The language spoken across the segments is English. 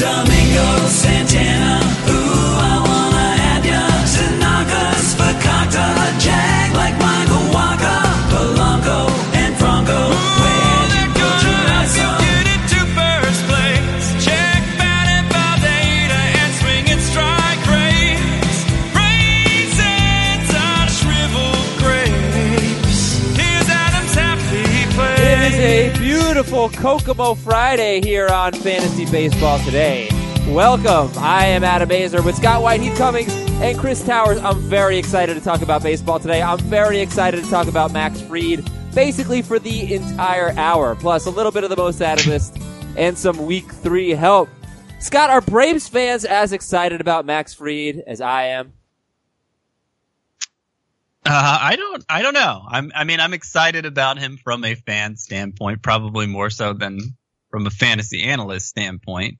Domingo Santana, Kokomo Friday here on Fantasy Baseball today. Welcome. I am Adam Aizer with Scott White, Heath Cummings, and Chris Towers. I'm very excited to talk about baseball today. I'm very excited to talk about Max Fried, basically for the entire hour, plus a little bit of the most this and some week three help. Scott, are Braves fans as excited about Max Fried as I am? Uh, I don't. I don't know. I'm. I mean, I'm excited about him from a fan standpoint, probably more so than from a fantasy analyst standpoint.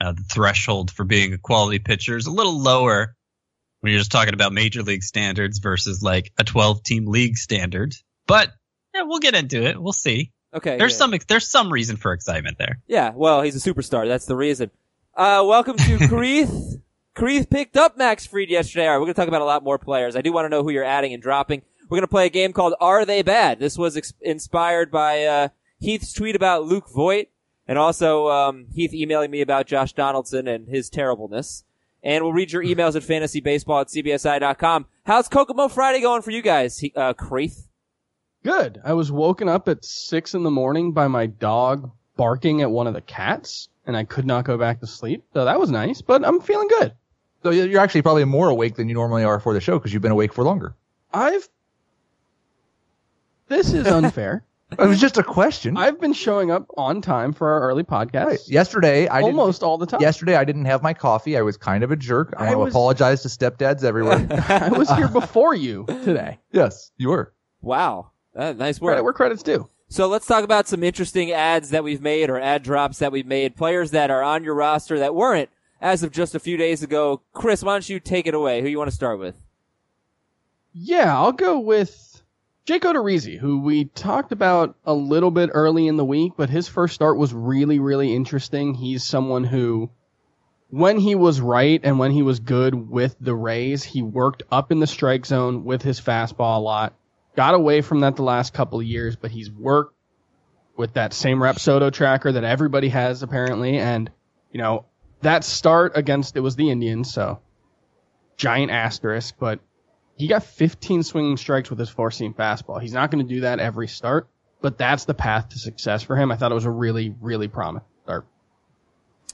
Uh, the threshold for being a quality pitcher is a little lower when you're just talking about major league standards versus like a 12 team league standard. But yeah, we'll get into it. We'll see. Okay. There's yeah. some. There's some reason for excitement there. Yeah, well, he's a superstar. That's the reason. Uh, welcome to Creeth. Creeth picked up Max Fried yesterday. All right, we're going to talk about a lot more players. I do want to know who you're adding and dropping. We're going to play a game called Are They Bad? This was ex- inspired by, uh, Heath's tweet about Luke Voit and also, um, Heath emailing me about Josh Donaldson and his terribleness. And we'll read your emails at fantasybaseball at cbsi.com. How's Kokomo Friday going for you guys, He- uh, Creeth? Good. I was woken up at six in the morning by my dog barking at one of the cats, and I could not go back to sleep. So that was nice, but I'm feeling good. So you're you're actually probably more awake than you normally are for the show because you've been awake for longer. I've. This is unfair. It was just a question. I've been showing up on time for our early podcast Right. Yesterday, I didn't- almost all the time. Yesterday, I didn't have my coffee. I was kind of a jerk. I, I want to was- apologize to stepdads everywhere. I was here before you today. yes, you were. Wow. Uh, nice work. Credit where credit's due. So let's talk about some interesting ads that we've made or ad drops that we've made. Players that are on your roster that weren't as of just a few days ago. Chris, why don't you take it away? Who you want to start with? Yeah, I'll go with Jake Odorizzi, who we talked about a little bit early in the week, but his first start was really, really interesting. He's someone who, when he was right and when he was good with the Rays, he worked up in the strike zone with his fastball a lot. Got away from that the last couple of years, but he's worked with that same Rapsodo tracker that everybody has apparently, and you know that start against it was the Indians, so giant asterisk, but he got 15 swinging strikes with his four seam fastball. He's not going to do that every start, but that's the path to success for him. I thought it was a really, really promising start.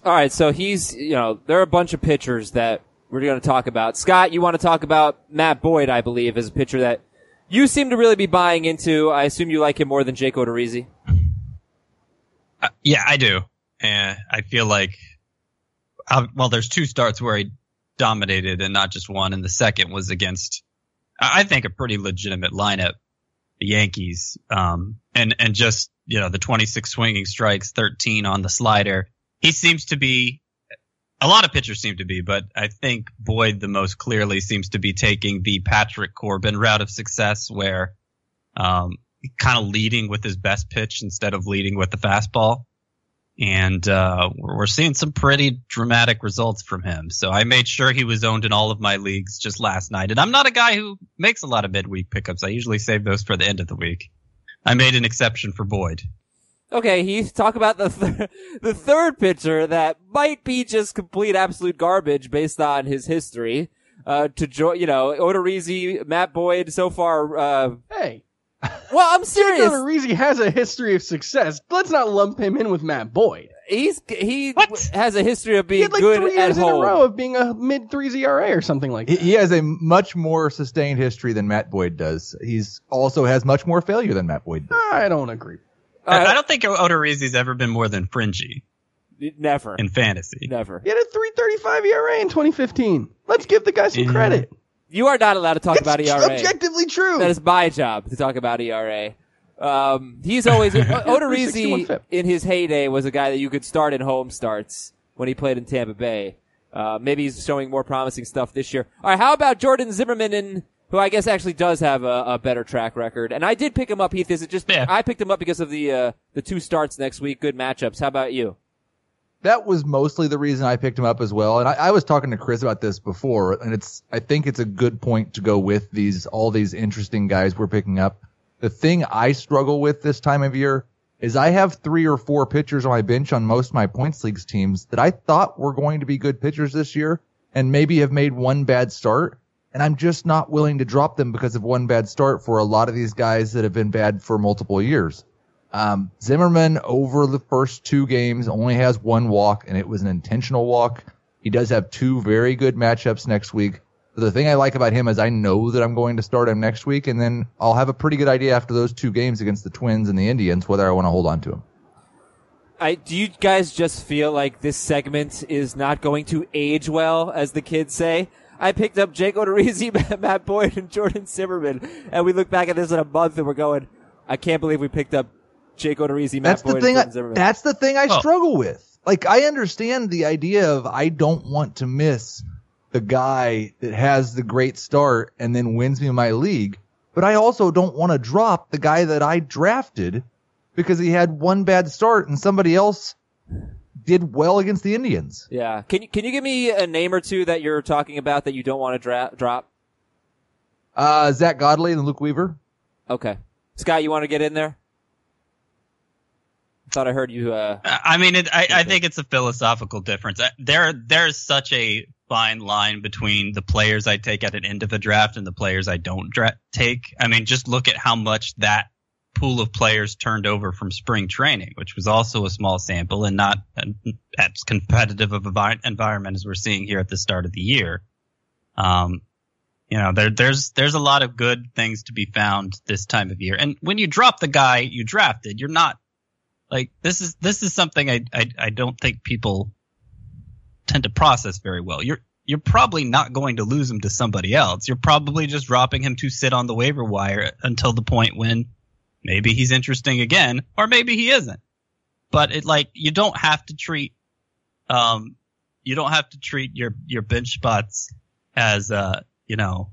All right, so he's, you know, there are a bunch of pitchers that we're going to talk about. Scott, you want to talk about Matt Boyd, I believe, is a pitcher that you seem to really be buying into. I assume you like him more than Jake Odorizzi. Uh, yeah, I do. And I feel like, well, there's two starts where he dominated and not just one. And the second was against, I think, a pretty legitimate lineup, the Yankees. Um, and, and just, you know, the 26 swinging strikes, 13 on the slider. He seems to be, a lot of pitchers seem to be, but I think Boyd the most clearly seems to be taking the Patrick Corbin route of success where, um, kind of leading with his best pitch instead of leading with the fastball. And uh, we're we're seeing some pretty dramatic results from him. So I made sure he was owned in all of my leagues just last night. And I'm not a guy who makes a lot of midweek pickups. I usually save those for the end of the week. I made an exception for Boyd. Okay, Heath, talk about the th- the third pitcher that might be just complete absolute garbage based on his history. Uh, to join, you know, Odorizzi, Matt Boyd, so far, uh, Hey, well, I'm Jake serious. Odorizzi has a history of success. Let's not lump him in with Matt Boyd. He's, he What? has a history of He being had like good three at years in a home. row of being a mid threes ERA or something like He, that. he has a much more sustained history than Matt Boyd does. He's also has much more failure than Matt Boyd does. I don't agree. All right. Uh, I don't think Odorizzi's ever been more than fringy Never. in fantasy. Never. He had a 335 ERA in 2015. Let's give the guy some Yeah. credit. You are not allowed to talk It's about ERA. objectively true. That is my job to talk about ERA. Um, he's always 361 Odorizzi in his heyday was a guy that you could start in home starts when he played in Tampa Bay. Uh, maybe he's showing more promising stuff this year. All right, how about Jordan Zimmermann, in, who I guess actually does have a, a better track record? And I did pick him up. Heath, is it just Yeah. I picked him up because of the uh, the two starts next week? Good matchups. How about you? That was mostly the reason I picked him up as well. And I, I was talking to Chris about this before, and it's I think it's a good point to go with these all these interesting guys we're picking up. The thing I struggle with this time of year is I have three or four pitchers on my bench on most of my points leagues teams that I thought were going to be good pitchers this year, and maybe have made one bad start. And I'm just not willing to drop them because of one bad start for a lot of these guys that have been bad for multiple years. Um, Zimmermann over the first two games only has one walk and it was an intentional walk. He does have two very good matchups next week. But the thing I like about him is I know that I'm going to start him next week and then I'll have a pretty good idea after those two games against the Twins and the Indians whether I want to hold on to him. I, do you guys just feel like this segment is not going to age well, as the kids say? I picked up Jake Odorizzi, Matt Boyd, and Jordan Zimmermann, and we look back at this in a month and we're going, I can't believe we picked up Jake Odorizzi, Matt That's Boyd, the thing. and I, that's the thing I Oh. struggle with. Like I understand the idea of I don't want to miss the guy that has the great start and then wins me my league, but I also don't want to drop the guy that I drafted because he had one bad start and somebody else did well against the Indians. yeah. Can you, can you give me a name or two that you're talking about that you don't want to dra- drop? Uh, Zack Godley and Luke Weaver. Okay. Scott, you want to get in there? Thought I heard you, uh, I mean, it, I, I think it's a philosophical difference. There, there's such a fine line between the players I take at an end of a draft and the players I don't dra- take. I mean, just look at how much that pool of players turned over from spring training, which was also a small sample and not as competitive of an environment as we're seeing here at the start of the year. Um, you know, there, there's there's a lot of good things to be found this time of year. And when you drop the guy you drafted, you're not like this is this is something I, I I don't think people tend to process very well. You're you're probably not going to lose him to somebody else. You're probably just dropping him to sit on the waiver wire until the point when maybe he's interesting again or maybe he isn't. But it like you don't have to treat um you don't have to treat your your bench spots as uh you know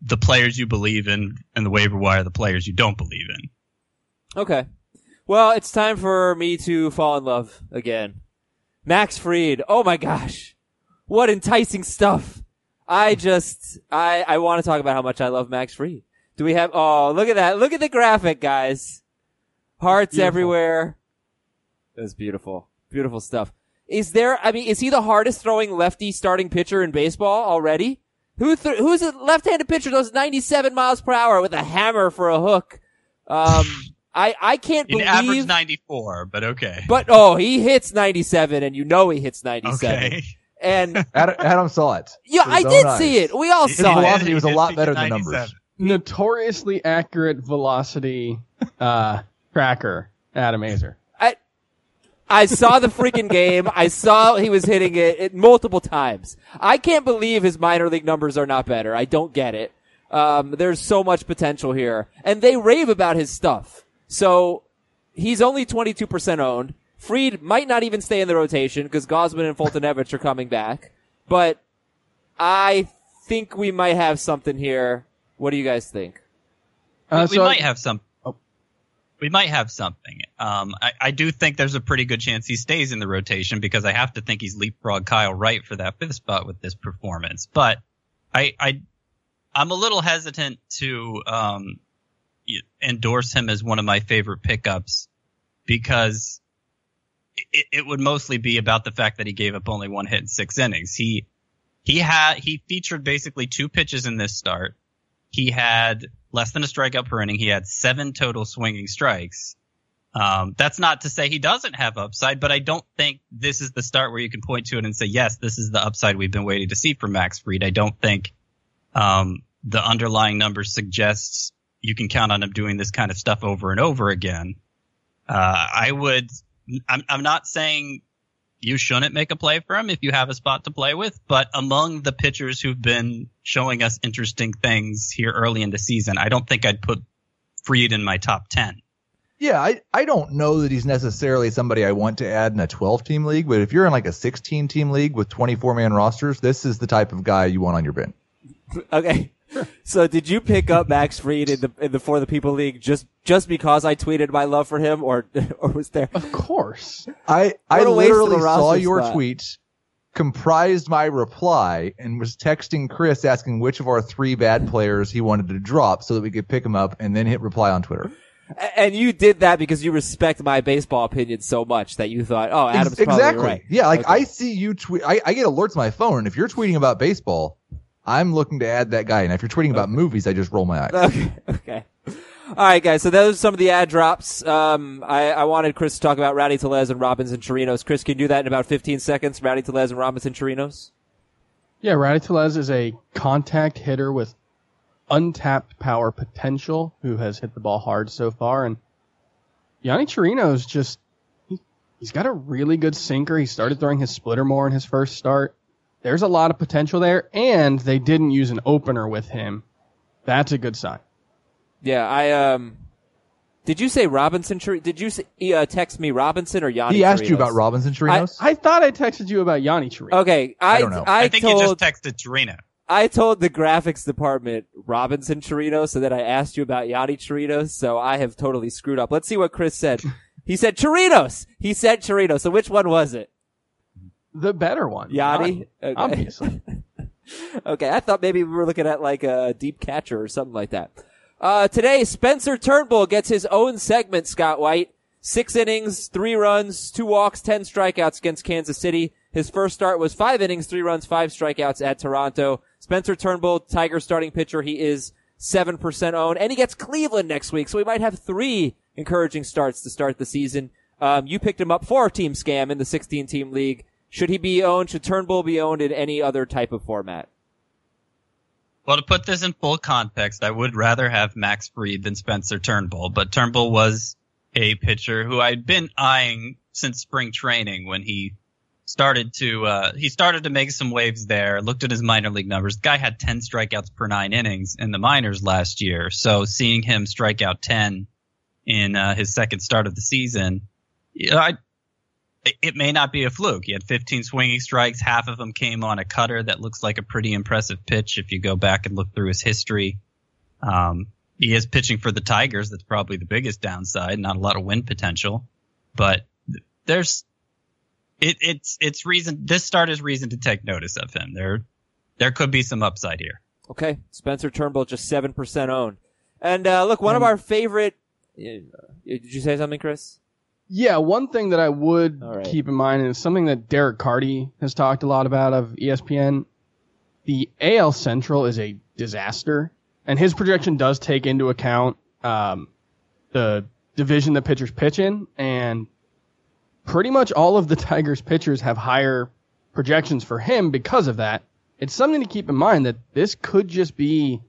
the players you believe in and the waiver wire the players you don't believe in. Okay. Well, it's time for me to fall in love again. Max Fried. Oh my gosh. What enticing stuff. I just, I, I want to talk about how much I love Max Fried. Do we have, oh, look at that. Look at the graphic, guys. Hearts Beautiful. everywhere. That's beautiful. Beautiful stuff. Is there, I mean, is he the hardest throwing lefty starting pitcher in baseball already? Who th- who's a left-handed pitcher those 97 miles per hour with a hammer for a hook? Um, I, I can't In believe. average 94, but okay. But oh, he hits 97 and you know he hits 97. okay. And Adam, Adam saw it. yeah, I did own see it. We all His saw it. velocity was a lot better than numbers. Notoriously accurate velocity uh, tracker, Adam Aizer. I, I saw the freaking game. I saw he was hitting it, it multiple times. I can't believe his minor league numbers are not better. I don't get it. Um, there's so much potential here, and they rave about his stuff. So he's only 22% owned. Fried might not even stay in the rotation because Gausman and Foltynewicz are coming back. But I think we might have something here. What do you guys think? Uh, we so might have some. Oh. We might have something. Um, I, I do think there's a pretty good chance he stays in the rotation because I have to think he's leapfrog Kyle Wright for that fifth spot with this performance. But I, I, I'm a little hesitant to um, y- endorse him as one of my favorite pickups because it, it would mostly be about the fact that he gave up only one hit in six innings. He he had he featured basically two pitches in this start. He had less than a strikeout per inning. He had seven total swinging strikes. Um, that's not to say he doesn't have upside, but I don't think this is the start where you can point to it and say, yes, this is the upside we've been waiting to see from Max Fried. I don't think um, the underlying numbers suggests you can count on him doing this kind of stuff over and over again. Uh, I would. I'm, I'm not saying you shouldn't make a play for him if you have a spot to play with, but among the pitchers who've been showing us interesting things here early in the season, I don't think I'd put Fried in my top 10. Yeah, I, I don't know that he's necessarily somebody I want to add in a 12 team league, but if you're in like a 16 team league with 24 man rosters, this is the type of guy you want on your bench. Okay. So did you pick up Max Fried in the in the For the People League just just because I tweeted my love for him, or or was there? Of course. I I What a waste of literally saw your spot. tweet, comprised my reply, and was texting Chris asking which of our three bad players he wanted to drop so that we could pick him up, and then hit reply on Twitter. And you did that because you respect my baseball opinion so much that you thought, oh, Adam's Ex- probably exactly. right. Yeah, like Okay. I see you tweet. I, I get alerts on my phone, and if you're tweeting about baseball, I'm looking to add that guy. And if you're tweeting about movies, I just roll my eyes. Okay. Okay. All right, guys. So those are some of the ad drops. Um, I, I wanted Chris to talk about Rowdy Tellez and Robinson Chirinos. Chris, can you do that in about 15 seconds? Rowdy Tellez and Robinson Chirinos. Yeah, Rowdy Tellez is a contact hitter with untapped power potential who has hit the ball hard so far. And Yonny Chirinos just, he, he's got a really good sinker. He started throwing his splitter more in his first start. There's a lot of potential there, and they didn't use an opener with him. That's a good sign. Yeah, I um. Did you say Robinson? Chir- Did you say, uh, text me Robinson or Yonny? He asked you about Robinson Chirinos. I thought I texted you about Yonny Chirino. Okay, I don't know. I, I think told you just texted Torino. I told the graphics department Robinson Chirinos, so that I asked you about Yonny Chirinos. So I have totally screwed up. Let's see what Chris said. He said Chirinos. He said Chirinos. So which one was it? The better one. Yonny? Okay. Obviously. Okay, I thought maybe we were looking at like a deep catcher or something like that. Uh, today, Spencer Turnbull gets his own segment, Scott White. Six innings, three runs, two walks, ten strikeouts against Kansas City. His first start was five innings, three runs, five strikeouts at Toronto. Spencer Turnbull, Tiger starting pitcher. He is 7% owned and he gets Cleveland next week. So we might have three encouraging starts to start the season. Um, you picked him up for team scam in the 16 team league. Should he be owned? Should Turnbull be owned in any other type of format? Well, to put this in full context, I would rather have Max Fried than Spencer Turnbull, but Turnbull was a pitcher who I'd been eyeing since spring training when he started to uh, he started to make some waves there. Looked at his minor league numbers. The guy had 10 strikeouts per nine innings in the minors last year. So seeing him strike out 10 in uh, his second start of the season, I, it- may not be a fluke. He had 15 swinging strikes. Half of them came on a cutter that looks like a pretty impressive pitch if you go back and look through his history. Um, he is pitching for the Tigers. That's probably the biggest downside. Not a lot of win potential, but there's it, it's it's reason. This start is reason to take notice of him. There there could be some upside here. Okay, Spencer Turnbull just seven percent owned. And uh, look, one of our favorite. Uh, did you say something, Chris? Yeah, one thing that I would right. keep in mind is something that Derek Carty has talked a lot about of ESPN. The AL Central is a disaster, and his projection does take into account um, the division that pitchers pitch in, and pretty much all of the Tigers pitchers have higher projections for him because of that. It's something to keep in mind that this could just be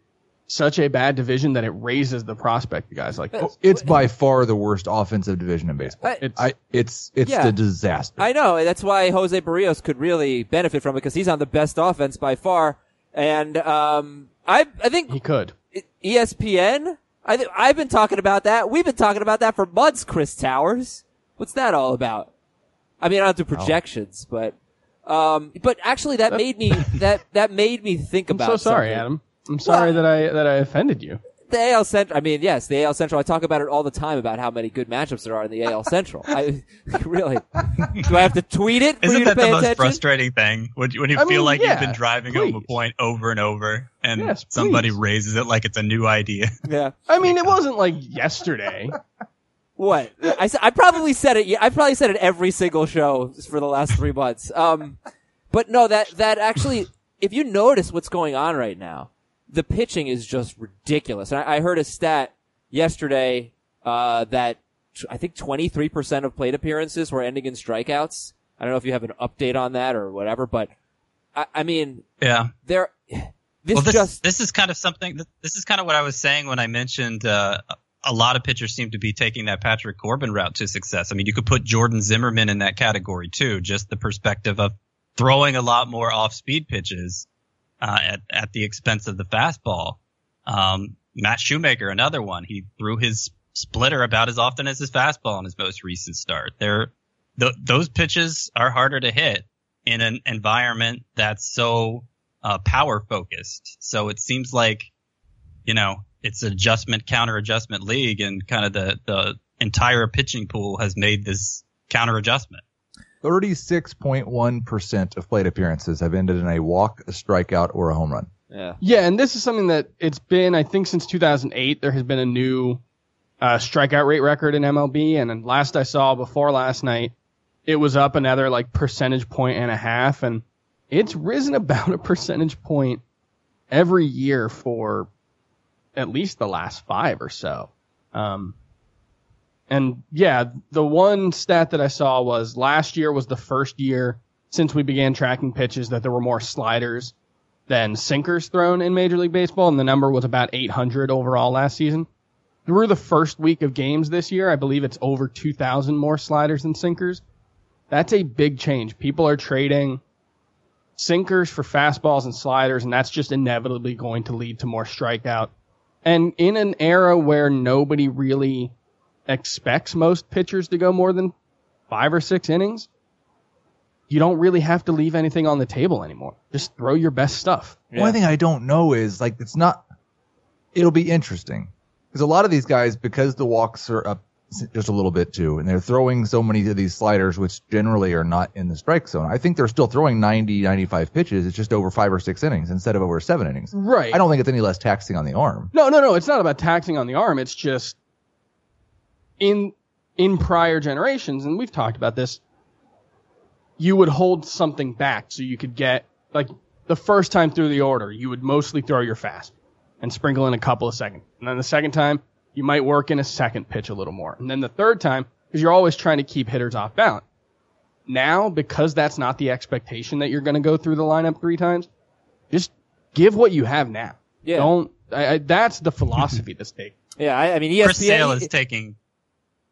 such a bad division that it raises the prospect of guys like this. it's by far the worst offensive division in baseball. I- It's, I it's it's Yeah. a disaster. I know that's why Jose Berrios could really benefit from it because he's on the best offense by far. And um, I I think he could. ESPN. I th- I've been talking about that. We've been talking about that for months. Chris Towers. What's that all about? I mean, I don't do projections, but um, but actually, that made me that that made me think I'm about. so sorry, something. Adam. I'm sorry Well- that I that I offended you. The AL Central. I mean, yes, the AL Central. I talk about it all the time about how many good matchups there are in the AL Central. I really. Do I have to tweet it for Isn't to that the most attention? frustrating thing when you, when you I feel mean, like yeah, you've been driving home a point over and over, and Yes, somebody please. raises it like it's a new idea? Yeah. I mean, it wasn't like yesterday. What? I, s- I probably said it. I probably said it every single show for the last three months. Um, but no, that that actually, if you notice what's going on right now, the pitching is just ridiculous. And I, I heard a stat yesterday uh, that t- I think twenty three percent of plate appearances were ending in strikeouts. I don't know if you have an update on that or whatever, but I, I mean, Yeah. there. This, well, this just this is kind of something. This is kind of what I was saying when I mentioned uh, a lot of pitchers seem to be taking that Patrick Corbin route to success. I mean, you could put Jordan Zimmermann in that category too. Just the perspective of throwing a lot more off-speed pitches uh, at at the expense of the fastball. Um, Matt Shoemaker, another one. He threw his splitter about as often as his fastball in his most recent start. They're th- those pitches are harder to hit in an environment that's so uh, power focused. So it seems like you know, it's adjustment, counter adjustment league and kind of the, the entire pitching pool has made this counter adjustment. 36.1% of plate appearances have ended in a walk, a strikeout, or a home run. Yeah. Yeah, and this is something that it's been, I think, since 2008. There has been a new uh, strikeout rate record in MLB, and then last I saw before last night, it was up another like percentage point and a half, and it's risen about a percentage point every year for at least the last five or so. Um, and yeah, the one stat that I saw was last year was the first year since we began tracking pitches that there were more sliders than sinkers thrown in Major League Baseball, and the number was about 800 overall last season. Through the first week of games this year, I believe it's over 2,000 more sliders than sinkers. That's a big change. People are trading sinkers for fastballs and sliders, and that's just inevitably going to lead to more strikeout. And in an era where nobody really expects most pitchers to go more than five or six innings, you don't really have to leave anything on the table anymore. Just throw your best stuff. Yeah. One thing I don't know is like it's not. It'll be interesting because a lot of these guys, because the walks are up just a little bit too, and they're throwing so many of these sliders, which generally are not in the strike zone. I think they're still throwing 90, 95 pitches. It's just over five or six innings instead of over seven innings. Right. I don't think it's any less taxing on the arm. No, no, no. It's not about taxing on the arm. It's just in in prior generations, and we've talked about this. You would hold something back so you could get like the first time through the order, you would mostly throw your fast and sprinkle in a couple of seconds, and then the second time you might work in a second pitch a little more, and then the third time because you're always trying to keep hitters off balance. Now, because that's not the expectation that you're going to go through the lineup three times, just give what you have now. Yeah. Don't. I, I, that's the philosophy that's taken. Yeah, I, I mean, E Chris Sale is taking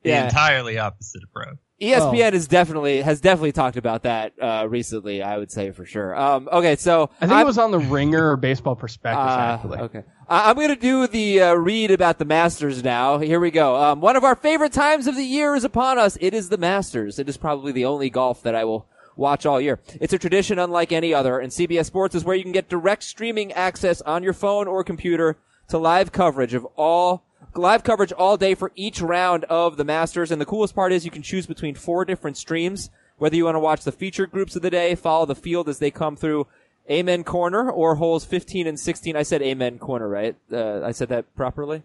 the entirely opposite approach. ESPN is definitely has definitely talked about that uh, recently. I would say for sure. Um, okay, so I think I'm- it was on the Ringer or Baseball Prospectus Uh, actually. okay. I- I'm going to do the uh, read about the Masters now. Here we go. Um, one of our favorite times of the year is upon us. It is the Masters. It is probably the only golf that I will watch all year. It's a tradition unlike any other, and CBS Sports is where you can get direct streaming access on your phone or computer to live coverage of all live coverage all day for each round of the Masters. And the coolest part is you can choose between four different streams, whether you want to watch the featured groups of the day, follow the field as they come through Amen Corner or holes 15 and 16. I said Amen Corner, right? Uh, I said that properly?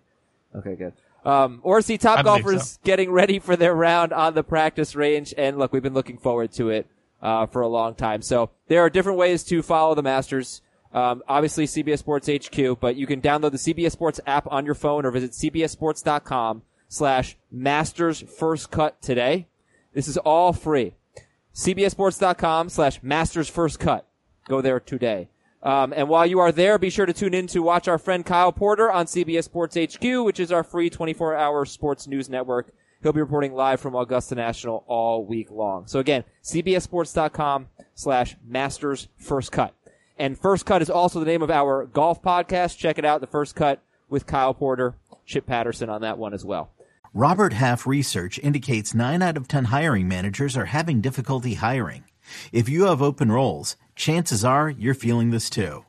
Okay, good. Um, or see top I golfers getting ready for their round on the practice range. And look, we've been looking forward to it, uh, for a long time. So there are different ways to follow the Masters. Um, obviously CBS Sports HQ, but you can download the CBS Sports app on your phone or visit cbssports.com slash masters first cut today. This is all free. cbssports.com slash masters first cut. Go there today. Um, and while you are there, be sure to tune in to watch our friend Kyle Porter on CBS Sports HQ, which is our free 24-hour sports news network. He'll be reporting live from Augusta National all week long. So again, cbssports.com slash masters first cut. And First Cut is also the name of our golf podcast. Check it out, The First Cut with Kyle Porter, Chip Patterson on that one as well. Robert Half research indicates 9 out of 10 hiring managers are having difficulty hiring. If you have open roles, chances are you're feeling this too.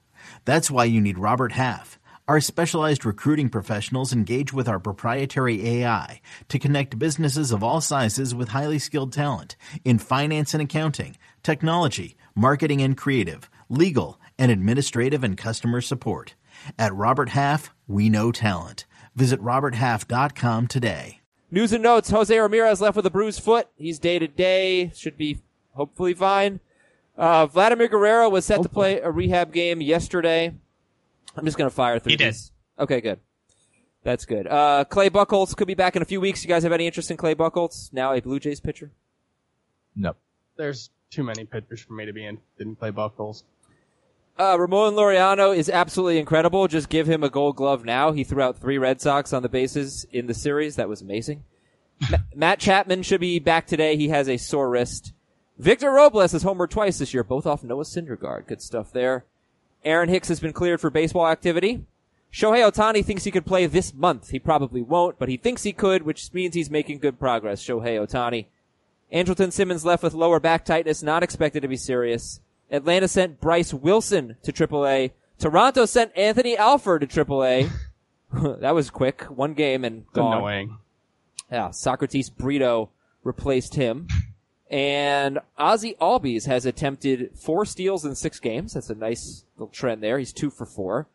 That's why you need Robert Half. Our specialized recruiting professionals engage with our proprietary AI to connect businesses of all sizes with highly skilled talent in finance and accounting, technology, marketing and creative, legal, and administrative and customer support. At Robert Half, we know talent. Visit RobertHalf.com today. News and notes. Jose Ramirez left with a bruised foot. He's day to day. Should be hopefully fine. Uh, Vladimir Guerrero was set to play a rehab game yesterday. I'm just going to fire through He did. Okay, good. That's good. Uh, Clay Buchholz could be back in a few weeks. You guys have any interest in Clay Buchholz? Now a Blue Jays pitcher? No. There's too many pitchers for me to be in. Didn't play Buchholz. Uh, Ramon Laureano is absolutely incredible. Just give him a gold glove now. He threw out three Red Sox on the bases in the series. That was amazing. Ma- Matt Chapman should be back today. He has a sore wrist. Victor Robles has homered twice this year, both off Noah Syndergaard. Good stuff there. Aaron Hicks has been cleared for baseball activity. Shohei Ohtani thinks he could play this month. He probably won't, but he thinks he could, which means he's making good progress. Shohei Ohtani. Andrelton Simmons left with lower back tightness, not expected to be serious. Atlanta sent Bryce Wilson to AAA. Toronto sent Anthony Alford to AAA. that was quick. One game and gone. annoying. Yeah, Socrates Brito replaced him. And Ozzie Albies has attempted four steals in six games. That's a nice little trend there. He's two for four.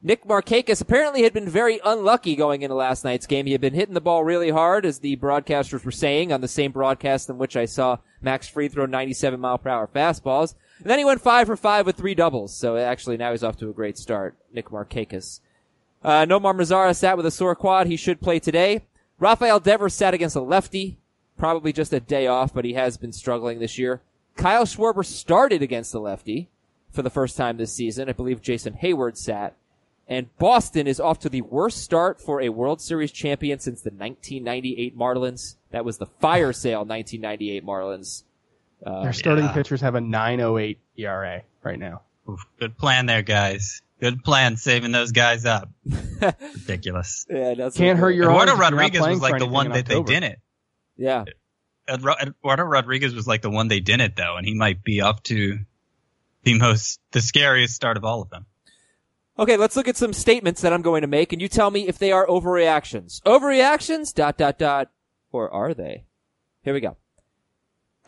Nick Markakis apparently had been very unlucky going into last night's game. He had been hitting the ball really hard, as the broadcasters were saying on the same broadcast in which I saw Max Fried throw 97 mile per hour fastballs. And then he went five for five with three doubles. So actually now he's off to a great start. Nick Markakis. Uh, Nomar Mazara sat with a sore quad. He should play today. Rafael Devers sat against a lefty. Probably just a day off, but he has been struggling this year. Kyle Schwarber started against the lefty for the first time this season. I believe Jason Heyward sat. And Boston is off to the worst start for a World Series champion since the 1998 Marlins. That was the fire sale 1998 Marlins. Um, Their starting yeah. pitchers have a 908 ERA right now. Oof, good plan there, guys. Good plan saving those guys up. Ridiculous. Yeah, that's Can't hurt your Eduardo arms if Rodriguez was like the one in that they didn't. Yeah. Eduardo Rodriguez was like the one they didn't though, and he might be up to the most, the scariest start of all of them. Okay, let's look at some statements that I'm going to make, and you tell me if they are overreactions. Overreactions? Dot dot dot. Or are they? Here we go.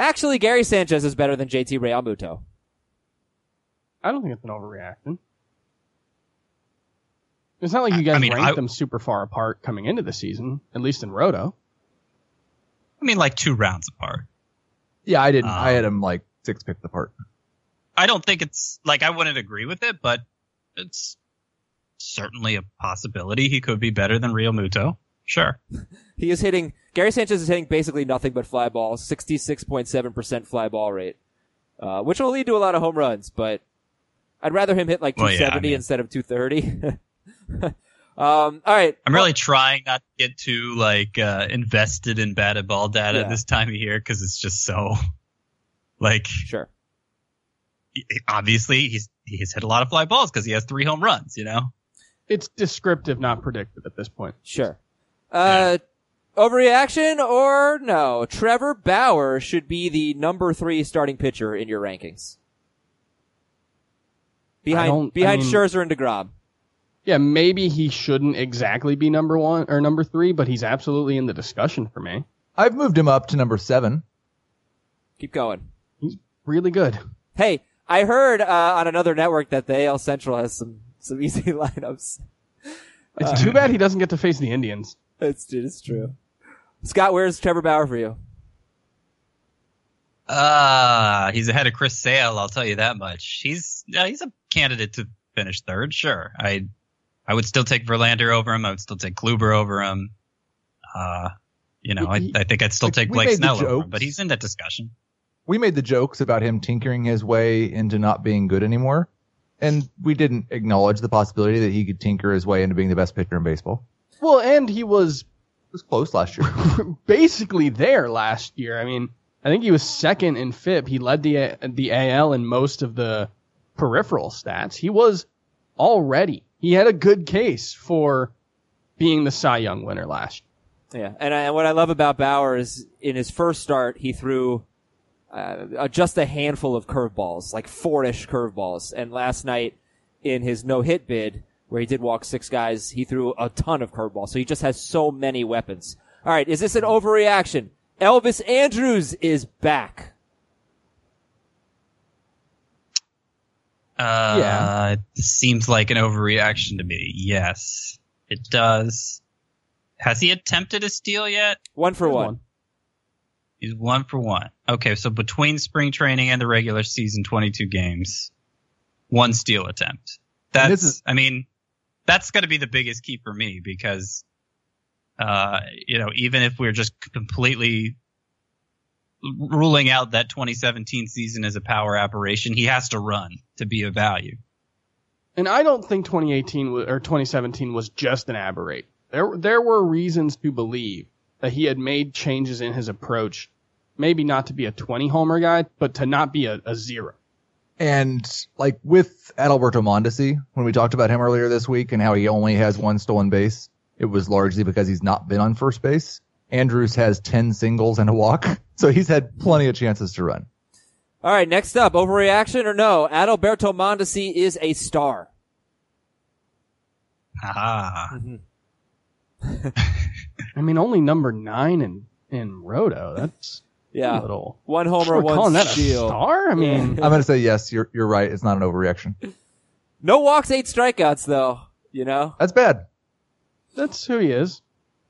Actually, Gary Sanchez is better than JT Realmuto. I don't think it's an overreaction. It's not like you guys I mean, ranked I- them super far apart coming into the season, at least in Roto. I mean, like two rounds apart. Yeah, I didn't. Um, I had him like six picked apart. I don't think it's like I wouldn't agree with it, but it's certainly a possibility. He could be better than Realmuto. Sure. He is hitting, Gary Sanchez is hitting basically nothing but fly balls, 66.7% fly ball rate, uh, which will lead to a lot of home runs, but I'd rather him hit like Well, yeah, 270 I mean- instead of 230. um, all right. I'm really trying not to get too like uh, invested in batted ball data Yeah. this time of year because it's just so like Sure. obviously he's he's hit a lot of fly balls because he has three home runs. You know. It's descriptive, not predictive at this point. Sure. Uh, overreaction or no? Trevor Bauer should be the number three starting pitcher in your rankings. Behind behind I mean- Scherzer and Degrom. Yeah, maybe he shouldn't exactly be number one or number three, but he's absolutely in the discussion for me. I've moved him up to number seven. Keep going. He's really good. Hey, I heard uh, on another network that the AL Central has some some easy lineups. It's too bad he doesn't get to face the Indians. It's it's true. Scott, where's Trevor Bauer for you? Uh he's ahead of Chris Sale. I'll tell you that much. He's uh, he's a candidate to finish third. Sure. I I would still take Verlander over him. I would still take Kluber over him. Uh, you know, I, He- I think I'd still like, take Blake Snell over him, but he's in that discussion. We made the jokes about him tinkering his way into not being good anymore, and we didn't acknowledge the possibility that he could tinker his way into being the best pitcher in baseball. Well, and he was It was close last year. basically there last year. I mean, I think he was second in FIP. He led the the AL in most of the peripheral stats. He was already. He had a good case for being the Cy Young winner last year. Yeah, and, I, and what I love about Bauer is in his first start he threw uh, uh, just a handful of curveballs, like four-ish curveballs, and last night in his no-hit bid where he did walk six guys, he threw a ton of curveballs. So he just has so many weapons. All right, is this an overreaction? Elvis Andrus is back. Uh, Yeah. It seems like an overreaction to me. Yes, it does. Has he attempted a steal yet? One for one. one. He's one for one. Okay, so between spring training and the regular season, 22 games, one steal attempt. That's, is- I mean, that's going to be the biggest key for me because, uh, you know, even if we're just completely ruling out that 2017 season as a power operation, he has to run to be of value. And I don't think 2018 or 2017 was just an aberrate. There there were reasons to believe that he had made changes in his approach, maybe not to be a 20 homer guy, but to not be a, a zero. And like with Adalberto Mondesi, when we talked about him earlier this week and how he only has one stolen base, it was largely because he's not been on first base. Andrus has 10 singles and a walk, so he's had plenty of chances to run. All right, next up, overreaction or no? Adalberto Mondesi is a star. Ah, I mean, only number nine in in Roto. That's Yeah. a little. One homer, We're one calling that a steal. star. I mean, I'm going to say yes. You're you're right. It's not an overreaction. No walks, eight strikeouts though. You know? That's bad. that's who he is.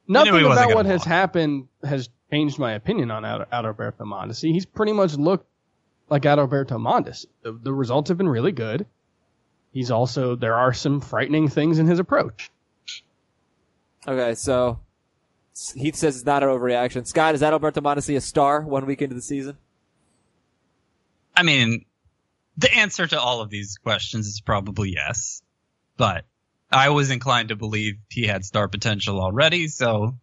Nothing he about gonna what has happened has changed my opinion on Ad- Adalberto Mondesi. He's pretty much looked like Adalberto Mondesi. The, the results have been really good. He's also there are some frightening things in his approach. Okay, so Heath says it's not an overreaction. Scott, is that Alberto Mondesi a star one week into the season? I mean, the answer to all of these questions is probably yes, but I was inclined to believe he had star potential already, so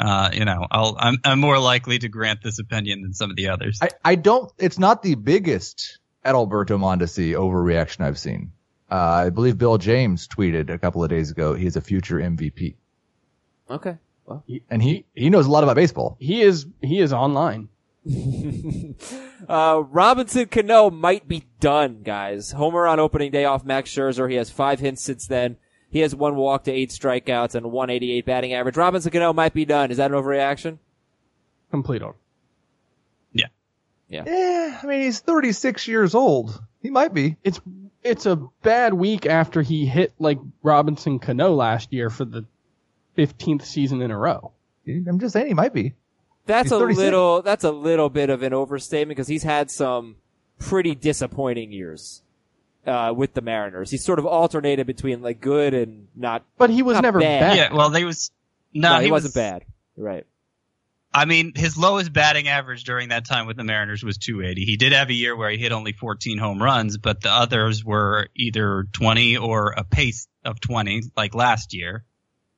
uh, you know, I'll, I'm, I'm more likely to grant this opinion than some of the others. I, I don't. It's not the biggest Adalberto Mondesi overreaction I've seen. Uh, I believe Bill James tweeted a couple of days ago he's a future MVP, Okay. Well, and he he knows a lot about baseball. He is he is online. uh, Robinson Cano might be done, guys. Homer on opening day off Max Scherzer. He has five hits since then. He has one walk to eight strikeouts and 188 batting average. Robinson Cano might be done. Is that an overreaction? Complete over. Yeah. Yeah. Eh, I mean he's 36 years old. He might be. It's it's a bad week after he hit like Robinson Cano last year for the fifteenth season in a row. I'm just saying he might be. That's He's a 36. little, that's a little bit of an overstatement because he's had some pretty disappointing years, uh, with the Mariners. He's sort of alternated between like good and not, But he was never bad. bad. yeah, well, they was no, no, he, was, wasn't bad. You're right. I mean, his lowest batting average during that time with the Mariners was 280. He did have a year where he hit only 14 home runs, but the others were either 20 or a pace of 20, like last year.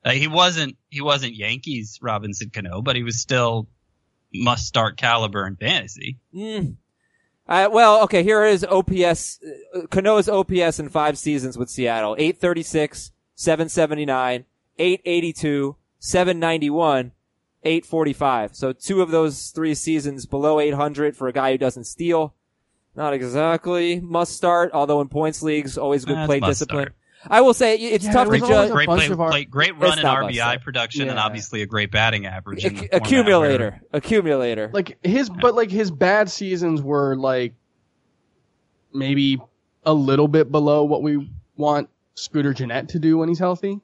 Uh, he wasn't he wasn't Yankees Robinson Cano, but he was still must start caliber in fantasy. Mm. Uh, well, okay, here is OPS, uh, Cano's OPS in five seasons with Seattle. 836, 779, 882, 791, 845. So two of those three seasons below 800 for a guy who doesn't steal. Not exactly must start, although in points leagues, always good That's play discipline. start. I will say it's Yeah, tough to judge. Great play, our- play- great run in RBI start. production, and obviously a great batting average. in Acc- accumulator, where- accumulator. Like his, but like his bad seasons were like maybe a little bit below what we want Scooter Gennett to do when he's healthy.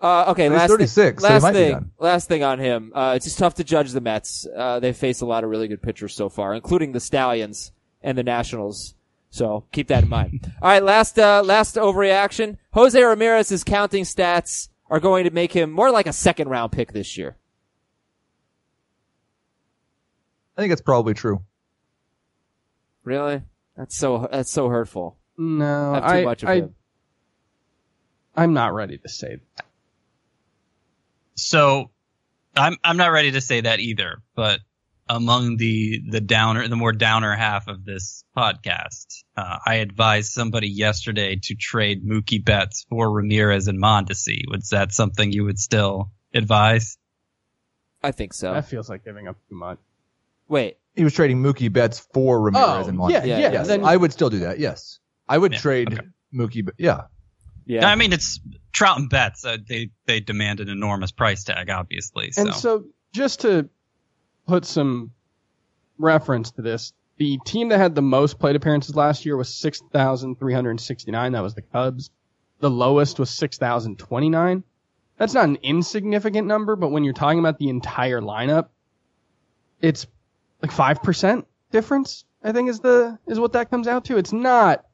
Uh, okay, last 36, thing, so he last might be thing, done. last thing on him. Uh, it's just tough to judge the Mets. Uh, they've faced a lot of really good pitchers so far, including the Stallions and the Nationals. So keep that in mind. All right, last uh, last overreaction. Jose Ramirez's counting stats are going to make him more like a second round pick this year. I think it's probably true. Really? That's so that's so hurtful. No, Have too I, much of I, him. I'm not ready to say that. So I'm I'm not ready to say that either, but among the the downer the more downer half of this podcast, uh, I advised somebody yesterday to trade Mookie Betts for Ramirez and Mondesi. Was that something you would still advise? I think so. That feels like giving up too much. Wait, He was trading Mookie Betts for Ramirez Oh, and Mondesi. yeah, yeah, yeah. Yes, then I would still do that. Yes, I would Yeah, trade okay. Mookie. Be- yeah, yeah. I mean, it's Trout and Betts. Uh, they they demand an enormous price tag, obviously. So. And so, just to put some reference to this, the team that had the most plate appearances last year was 6,369. That was the Cubs. The lowest was 6,029. That's not an insignificant number, but when you're talking about the entire lineup, it's like 5% difference, I think is the, is what that comes out to. It's not,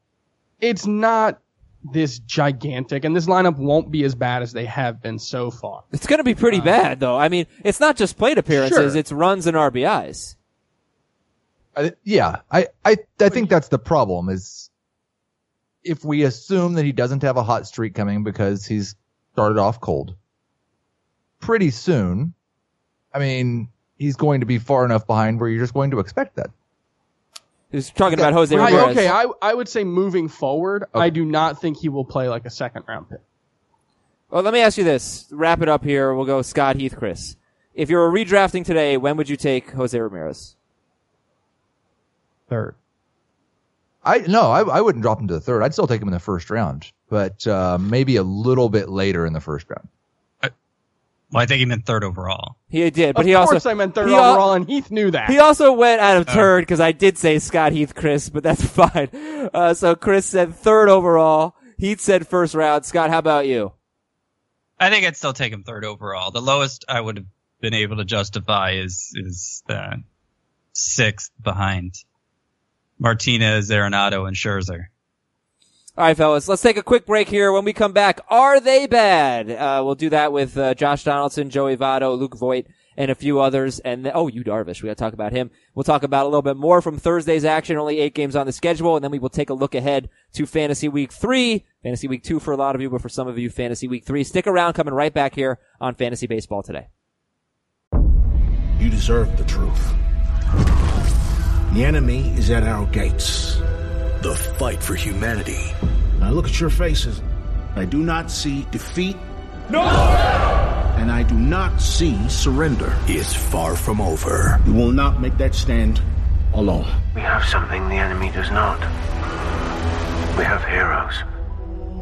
it's not this gigantic, and this lineup won't be as bad as they have been so far. It's going to be pretty uh, bad, though. I mean, it's not just plate appearances; Sure. it's runs and RBIs. I, yeah. I, I I think that's the problem is if we assume that he doesn't have a hot streak coming because he's started off cold. Pretty soon, I mean, he's going to be far enough behind where you're just going to expect that. He's talking about Jose I, Ramirez. okay, I, I would say moving forward, I do not think he will play like a second round pick. Well, let me ask you this. Wrap it up here. We'll go Scott Heath, Chris. If you were redrafting today, when would you take Jose Ramirez? Third. I no, I, I wouldn't drop him to the third. I'd still take him in the first round. but uh, maybe a little bit later in the first round. Well, I think he meant third overall. He did, but of he course, also I meant third he al- overall, and Heath knew that. He also went out of turn because I did say Scott Heath Chris, but that's fine. Uh, so Chris said third overall. Heath said first round. Scott, how about you? I think I'd still take him third overall. The lowest I would have been able to justify is is the sixth behind Martinez, Arenado, and Scherzer. All right, fellas, let's take a quick break here. When we come back, are they bad? Uh, we'll do that with uh, Josh Donaldson, Joey Votto, Luke Voit, and a few others. And oh, Yu Darvish, we got to talk about him. We'll talk about a little bit more from Thursday's action. Only eight games on the schedule, and then we will take a look ahead to Fantasy Week Three, Fantasy Week Two for a lot of you, but for some of you, Fantasy Week Three. Stick around, coming right back here on Fantasy Baseball today. You deserve the truth. The enemy is at our gates. The fight for humanity I look at your faces. I do not see defeat. No! And I do not see surrender. is far from over. You will not make that stand alone. We have something the enemy does not. We have heroes.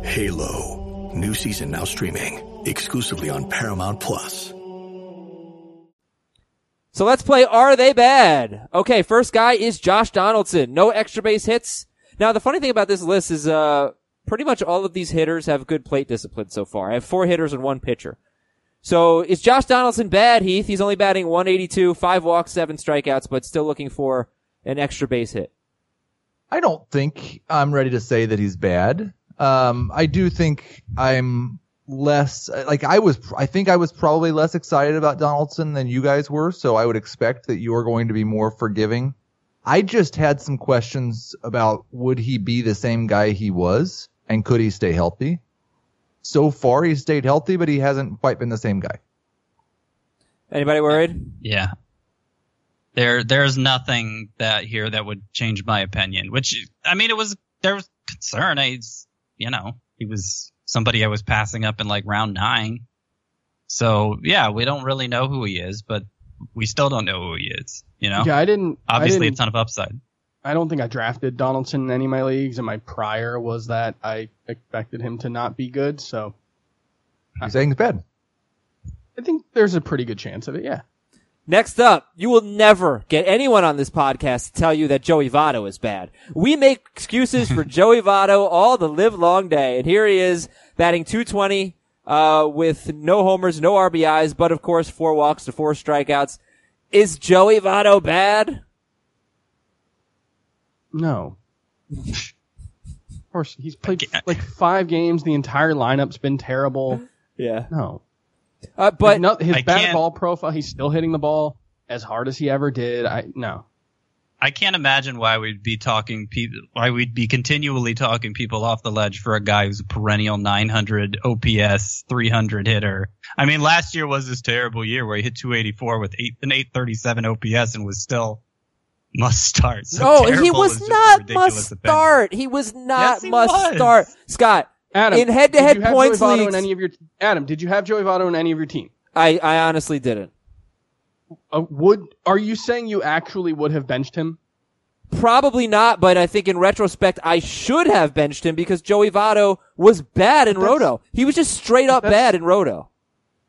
Halo. New season now streaming exclusively on Paramount Plus. So let's play Are They Bad? Okay, first guy is Josh Donaldson. No extra base hits. Now the funny thing about this list is, uh, pretty much all of these hitters have good plate discipline so far. I have four hitters and one pitcher. So is Josh Donaldson bad, Heath? He's only batting 182, five walks, seven strikeouts, but still looking for an extra base hit. I don't think I'm ready to say that he's bad. Um, I do think I'm less like I was. I think I was probably less excited about Donaldson than you guys were. So I would expect that you are going to be more forgiving. I just had some questions about would he be the same guy he was and could he stay healthy? So far, he's stayed healthy, but he hasn't quite been the same guy. Anybody worried? Yeah. There, there's nothing that here that would change my opinion. Which, I mean, it was there was concern. I, you know, he was somebody I was passing up in like round nine. So yeah, we don't really know who he is, but we still don't know who he is. You know, Yeah, I didn't. obviously I a didn't, ton of upside. I don't think I drafted Donaldson in any of my leagues, and my prior was that I expected him to not be good. So You're saying he's bad. I think there's a pretty good chance of it. Yeah. Next up, you will never get anyone on this podcast to tell you that Joey Votto is bad. We make excuses for Joey Votto all the live long day. And here he is batting 220, uh, with no homers, no RBIs, but of course four walks to four strikeouts. Is Joey Votto bad? No. of course, he's played can't- like five games. The entire lineup's been terrible. Yeah. No. Uh, but no, his I bad can't- ball profile, he's still hitting the ball as hard as he ever did. I no. I can't imagine why we'd be talking people, why we'd be continually talking people off the ledge for a guy who's a perennial 900 OPS, 300 hitter. I mean, last year was this terrible year where he hit 284 with eight, an 837 OPS and was still must start. So no, he was is just a not must opinion. start. He was not Yes, he must was. start. Scott, Adam, in head-to-head did points Joey Votto leagues, in any of your Adam, did you have Joey Votto in any of your team? I, I honestly didn't. Uh, would are you saying you actually would have benched him? Probably not, but I think in retrospect, I should have benched him because Joey Votto was bad in Roto. He was just straight up bad in Roto.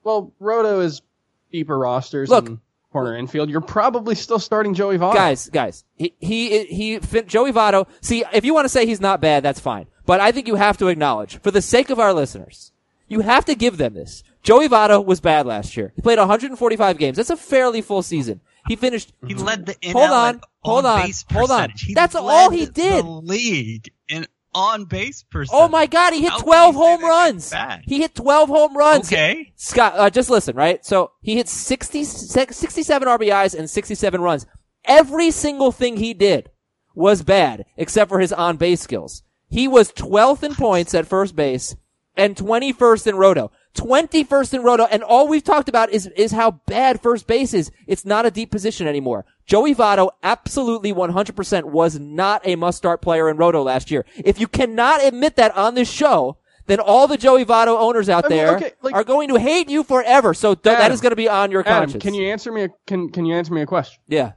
Well, Roto is deeper rosters Look. and corner infield. You're probably still starting Joey Votto. Guys, guys, he, he, he, Joey Votto, see, if you want to say he's not bad, that's fine. But I think you have to acknowledge, for the sake of our listeners, you have to give them this. Joey Votto was bad last year. He played 145 games. That's a fairly full season. He finished He led the NL Hold on, hold on, hold on. He That's all he did. The league in on base percentage. Oh my god, he hit How 12 home runs. He hit 12 home runs. Okay. Scott, uh, just listen, right? So he hit 60, 67 RBIs and 67 runs. Every single thing he did was bad, except for his on base skills. He was 12th in points at first base and 21st in roto. 21st in roto. And all we've talked about is, is how bad first base is. It's not a deep position anymore. Joey Votto absolutely 100% was not a must start player in roto last year. If you cannot admit that on this show, then all the Joey Votto owners out I mean, there okay, like- are going to hate you forever. So th- Adam, is going to be on your Adam, conscience. can you answer me? A, can Can you answer me a question? Yeah.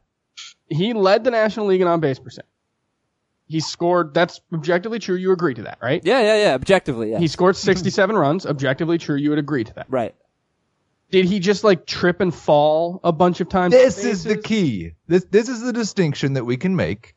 He led the National League in on base percent. He scored. That's objectively true. You agree to that, right? Yeah, yeah, yeah. Objectively, yeah. He scored 67 runs. Objectively true. You would agree to that. right. Did he just like trip and fall a bunch of times? This is the key. This this is the distinction that we can make.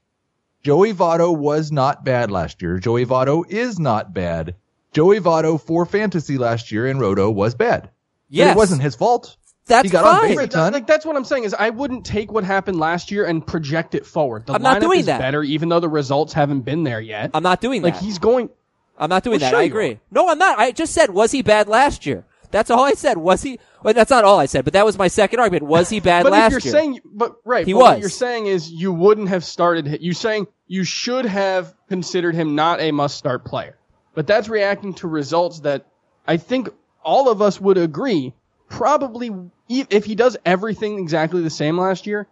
Joey Votto was not bad last year. Joey Votto is not bad. Joey Votto for fantasy last year in Roto was bad. But it wasn't his fault. That's he got fine. base a Like that's what I'm saying is I wouldn't take what happened last year and project it forward. The I'm not lineup doing is that. better, even though the results haven't been there yet. I'm not doing like that. he's going. I'm not doing Well, that. sure I you agree. are. No, I'm not. I just said, was he bad last year? That's all I said. Was he? Well, that's not all I said, but that was my second argument. Was he bad But last if you're year? saying, but right, He but what was. you're saying is you wouldn't have started. hi- You saying you should have considered him not a must-start player, but that's reacting to results that I think all of us would agree. Probably, e- if he does everything exactly the same last year,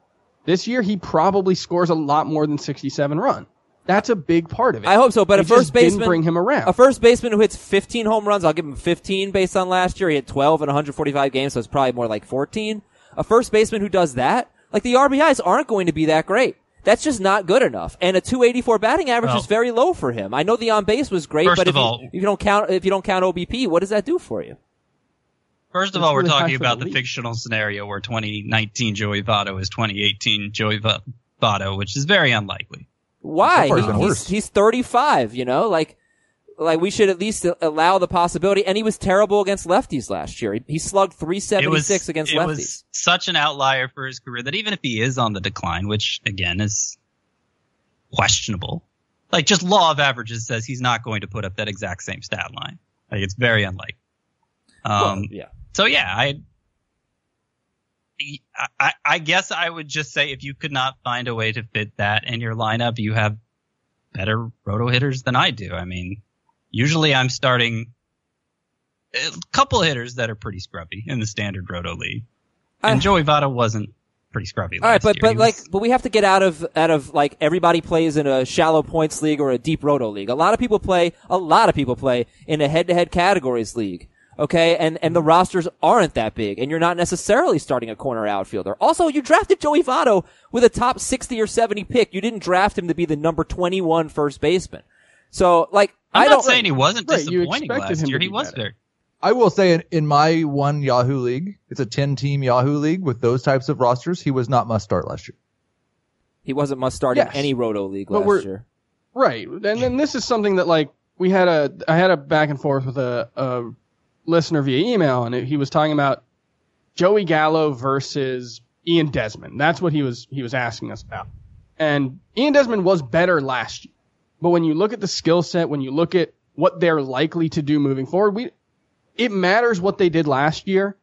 this year he probably scores a lot more than 67 run. That's a big part of it. I hope so, but They a first just didn't baseman bring him around. A first baseman who hits 15 home runs, I'll give him 15 based on last year. He hit 12 in 145 games, so it's probably more like 14. A first baseman who does that, like the RBIs aren't going to be that great. That's just not good enough. And a 284 batting average Well- is very low for him. I know the on base was great, First but of if, you, if you don't count if you don't count OBP, what does that do for you? First of It's all, we're really talking about the the fictional scenario where 2019 Joey Votto is 2018 Joey Va- Votto, which is very unlikely. Why? So far, He- he's, he's 35, you know, like, like we should at least allow the possibility. And he was terrible against lefties last year. He, he slugged It was 376 against it lefties. was such an outlier for his career that even if he is on the decline, which again is questionable, like just law of averages says he's not going to put up that exact same stat line. Like it's very unlikely. Um, Well, yeah. So yeah, I, I, I guess I would just say if you could not find a way to fit that in your lineup, you have better roto hitters than I do. I mean, usually I'm starting a couple hitters that are pretty scrubby in the standard roto league, uh, and I- Joey Votto wasn't pretty scrubby. All right, but year. but He like, but we have to get out of out of like everybody plays in a shallow points league or a deep roto league. A lot of people play. A lot of people play in a head-to-head categories league. Okay, and and the rosters aren't that big, and you're not necessarily starting a corner outfielder. Also, you drafted Joey Votto with a top sixty or seventy pick. You didn't draft him to be the number 21 first baseman. So, like, I'm I not don't saying he wasn't Right, disappointing last year. He was better. very. I will say in, in my one Yahoo league, it's a 10 team Yahoo league with those types of rosters. He was not must start last year. he wasn't must start Yes. in any roto league But last year. Right. And then this is something that like we had a I had a back and forth with a, a listener via email and he was talking about Joey Gallo versus Ian Desmond. That's what he was he was asking us about. And Ian Desmond was better last year. But when you look at the skill set, when you look at what they're likely to do moving forward, we it matters what they did last year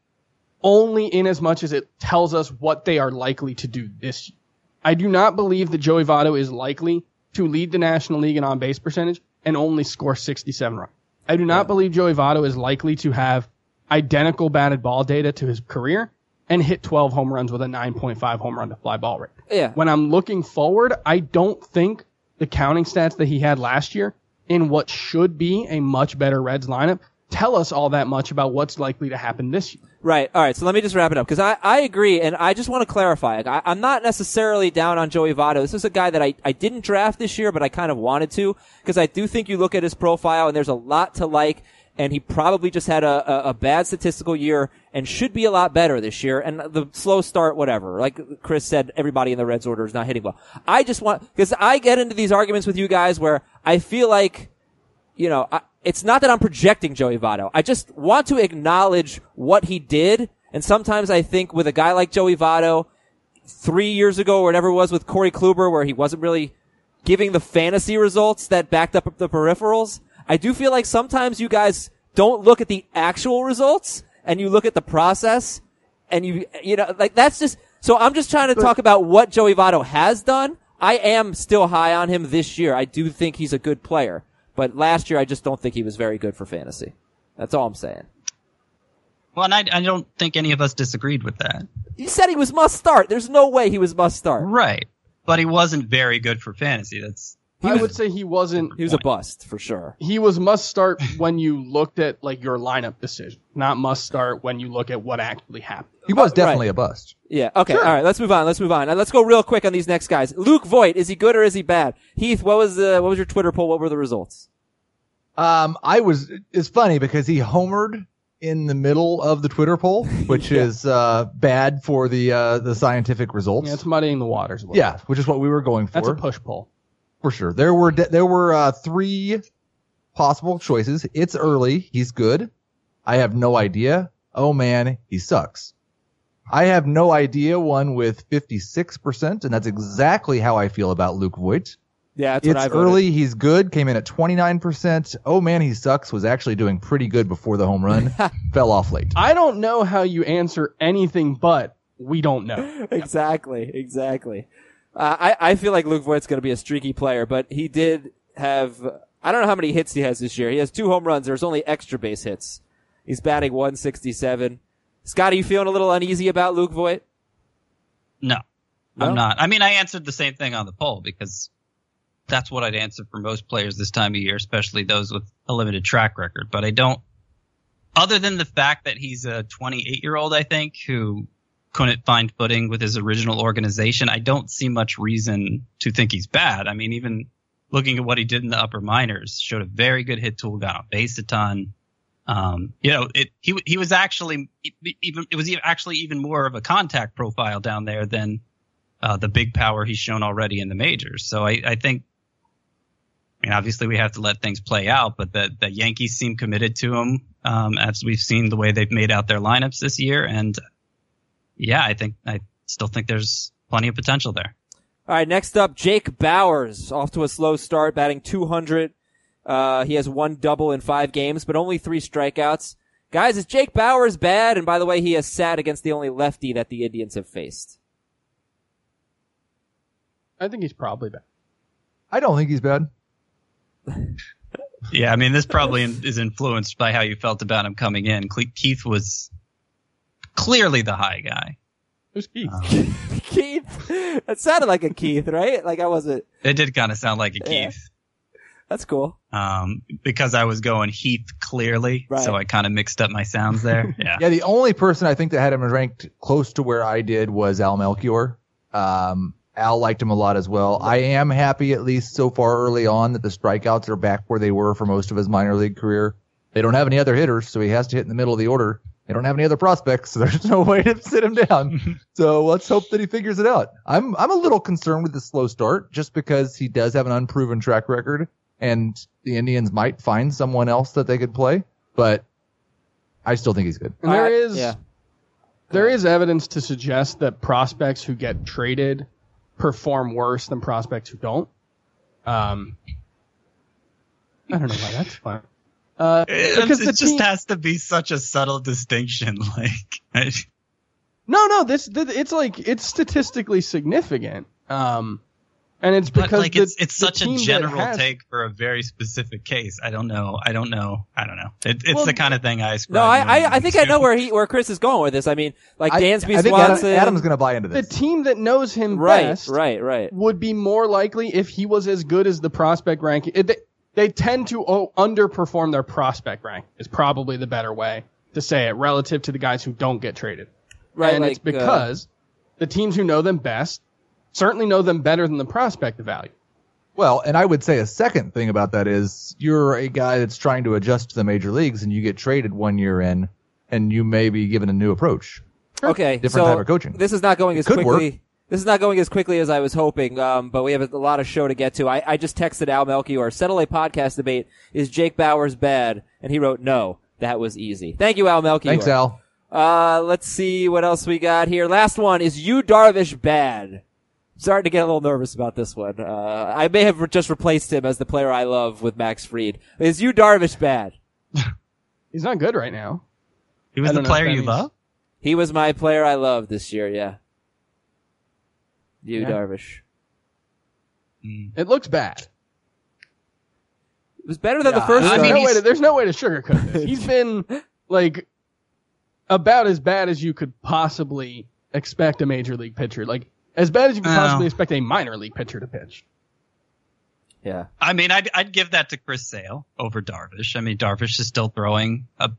only in as much as it tells us what they are likely to do this year. I do not believe that Joey Votto is likely to lead the National League in on base percentage and only score 67 runs. I do not believe Joey Votto is likely to have identical batted ball data to his career and hit 12 home runs with a 9.5 home run to fly ball rate. Yeah. When I'm looking forward, I don't think the counting stats that he had last year in what should be a much better Reds lineup tell us all that much about what's likely to happen this year. Right. All right. So let me just wrap it up because I, I agree, and I just want to clarify. I, I'm not necessarily down on Joey Votto. This is a guy that I, I didn't draft this year, but I kind of wanted to because I do think you look at his profile and there's a lot to like. And he probably just had a, a, a bad statistical year and should be a lot better this year. And the slow start, whatever. Like Chris said, everybody in the Reds order is not hitting well. I just want, because I get into these arguments with you guys where I feel like you know, I, it's not that I'm projecting Joey Votto. I just want to acknowledge what he did. And sometimes I think with a guy like Joey Votto, three years ago or whatever it was with Corey Kluber, where he wasn't really giving the fantasy results that backed up the peripherals. I do feel like sometimes you guys don't look at the actual results and you look at the process and you, you know, like that's just, so I'm just trying to talk about what Joey Votto has done. I am still high on him this year. I do think he's a good player, but last year I just don't think he was very good for fantasy. That's all I'm saying. Well, and I, I don't think any of us disagreed with that. He said he was must start. There's no way he was must start. Right. But he wasn't very good for fantasy. That's I would say he wasn't. He was a bust for sure. He was must start when you looked at like your lineup decision, not must start when you look at what actually happened. He was definitely right. a bust. Yeah. Okay. Sure. All right. Let's move on. Let's move on. And let's go real quick on these next guys. Luke Voit, is he good or is he bad? Heath, what was the what was your Twitter poll? What were the results? Um, I was, it's funny because he homered in the middle of the Twitter poll, which is, uh, bad for the, uh, the scientific results. Yeah, it's muddying the waters. a little. Yeah, which is what we were going for. that's a push pull. For sure. There were, de- there were, uh, three possible choices. It's early. He's good. I have no idea. Oh man, he sucks. I have no idea one with 56%, and that's exactly how I feel about Luke Voit. Yeah, that's what It's I voted. early. He's good. Came in at 29%. Oh man, he sucks. Was actually doing pretty good before the home run. Fell off late. I don't know how you answer anything but we don't know. exactly, exactly. Uh, I I feel like Luke Voit's going to be a streaky player, but he did have I don't know how many hits he has this year. He has two home runs. There's only extra base hits. He's batting 167. Scott, are you feeling a little uneasy about Luke Voit? No, No? I'm not. I mean, I answered the same thing on the poll because that's what I'd answer for most players this time of year, especially those with a limited track record. But I don't, other than the fact that he's a 28 year old, I think, who couldn't find footing with his original organization, I don't see much reason to think he's bad. I mean, even looking at what he did in the upper minors, showed a very good hit tool, got on base a ton. Um, you know, it, he, he was actually even, it was actually even more of a contact profile down there than, uh, the big power he's shown already in the majors. So I, I think, I mean, obviously we have to let things play out, but the, the Yankees seem committed to him, um, as we've seen the way they've made out their lineups this year. And yeah, I think, I still think there's plenty of potential there. All right, next up, Jake Bauers, off to a slow start, batting 200. Uh, he has one double in five games, but only three strikeouts. Guys, is Jake Bauers bad? And by the way, he has sat against the only lefty that the Indians have faced. I think he's probably bad. I don't think he's bad. Yeah, I mean, this probably is influenced by how you felt about him coming in. Keith was clearly the high guy. Who's Keith? Keith, that sounded like a Keith, right? Like I wasn't. It did kind of sound like a Yeah. Keith. That's cool. Um, because I was going Heath clearly, Right. so I kind of mixed up my sounds there. Yeah. Yeah, the only person I think that had him ranked close to where I did was Al Melchior. Um, Al liked him a lot as well. I am happy, at least so far early on, that the strikeouts are back where they were for most of his minor league career. They don't have any other hitters, so he has to hit in the middle of the order. They don't have any other prospects, so there's no way to sit him down. so let's hope that he figures it out. I'm I'm a little concerned with the slow start, just because he does have an unproven track record, and the Indians might find someone else that they could play. But I still think he's good. And there is yeah. there is evidence to suggest that prospects who get traded perform worse than prospects who don't. Um, I don't know why that's fun. Uh, because it the just team- has to be such a subtle distinction. Like, I- no, no, this, th it's like it's statistically significant. Um, and it's but because like the- it's it's the such a general has- take for a very specific case. I don't know. I don't know. I don't know. It, it's Well, the kind of thing I. No, I, I, I think I know where he, where Chris is going with this. I mean, like I, Dansby I think Adam- Swanson. Adam's going to buy into this. The team that knows him right, best right, right. would be more likely if he was as good as the prospect ranking. It, they, they tend to underperform their prospect rank. Is probably the better way to say it relative to the guys who don't get traded. Right, and like, it's because the teams who know them best certainly know them better than the prospect value. Well, and I would say a second thing about that is you're a guy that's trying to adjust to the major leagues and you get traded one year in and you may be given a new approach. Okay, Different so type of coaching. This is not going as quickly. work. This is not going as quickly as I was hoping, um, but we have a, a lot of show to get to. I, I just texted Al Melchior, settle a podcast debate. Is Jake Bauers bad? And he wrote, no. That was easy. Thank you, Al Melchior. Thanks, Al. Uh, let's see what else we got here. Last one is Yu Darvish bad. Starting to get a little nervous about this one. Uh, I may have re- just replaced him as the player I love with Max Fried. Is Yu Darvish bad? He's not good right now. He was the player you love. He was my player I love this year. Yeah. Yu Yeah. Darvish. Mm. It looks bad. It was better than the first. There's, I mean, no way to, there's no way to sugarcoat this. He's been like about as bad as you could possibly expect a major league pitcher. Like as bad as you could possibly expect a minor league pitcher to pitch. Yeah. I mean, I'd, I'd give that to Chris Sale over Darvish. I mean, Darvish is still throwing a,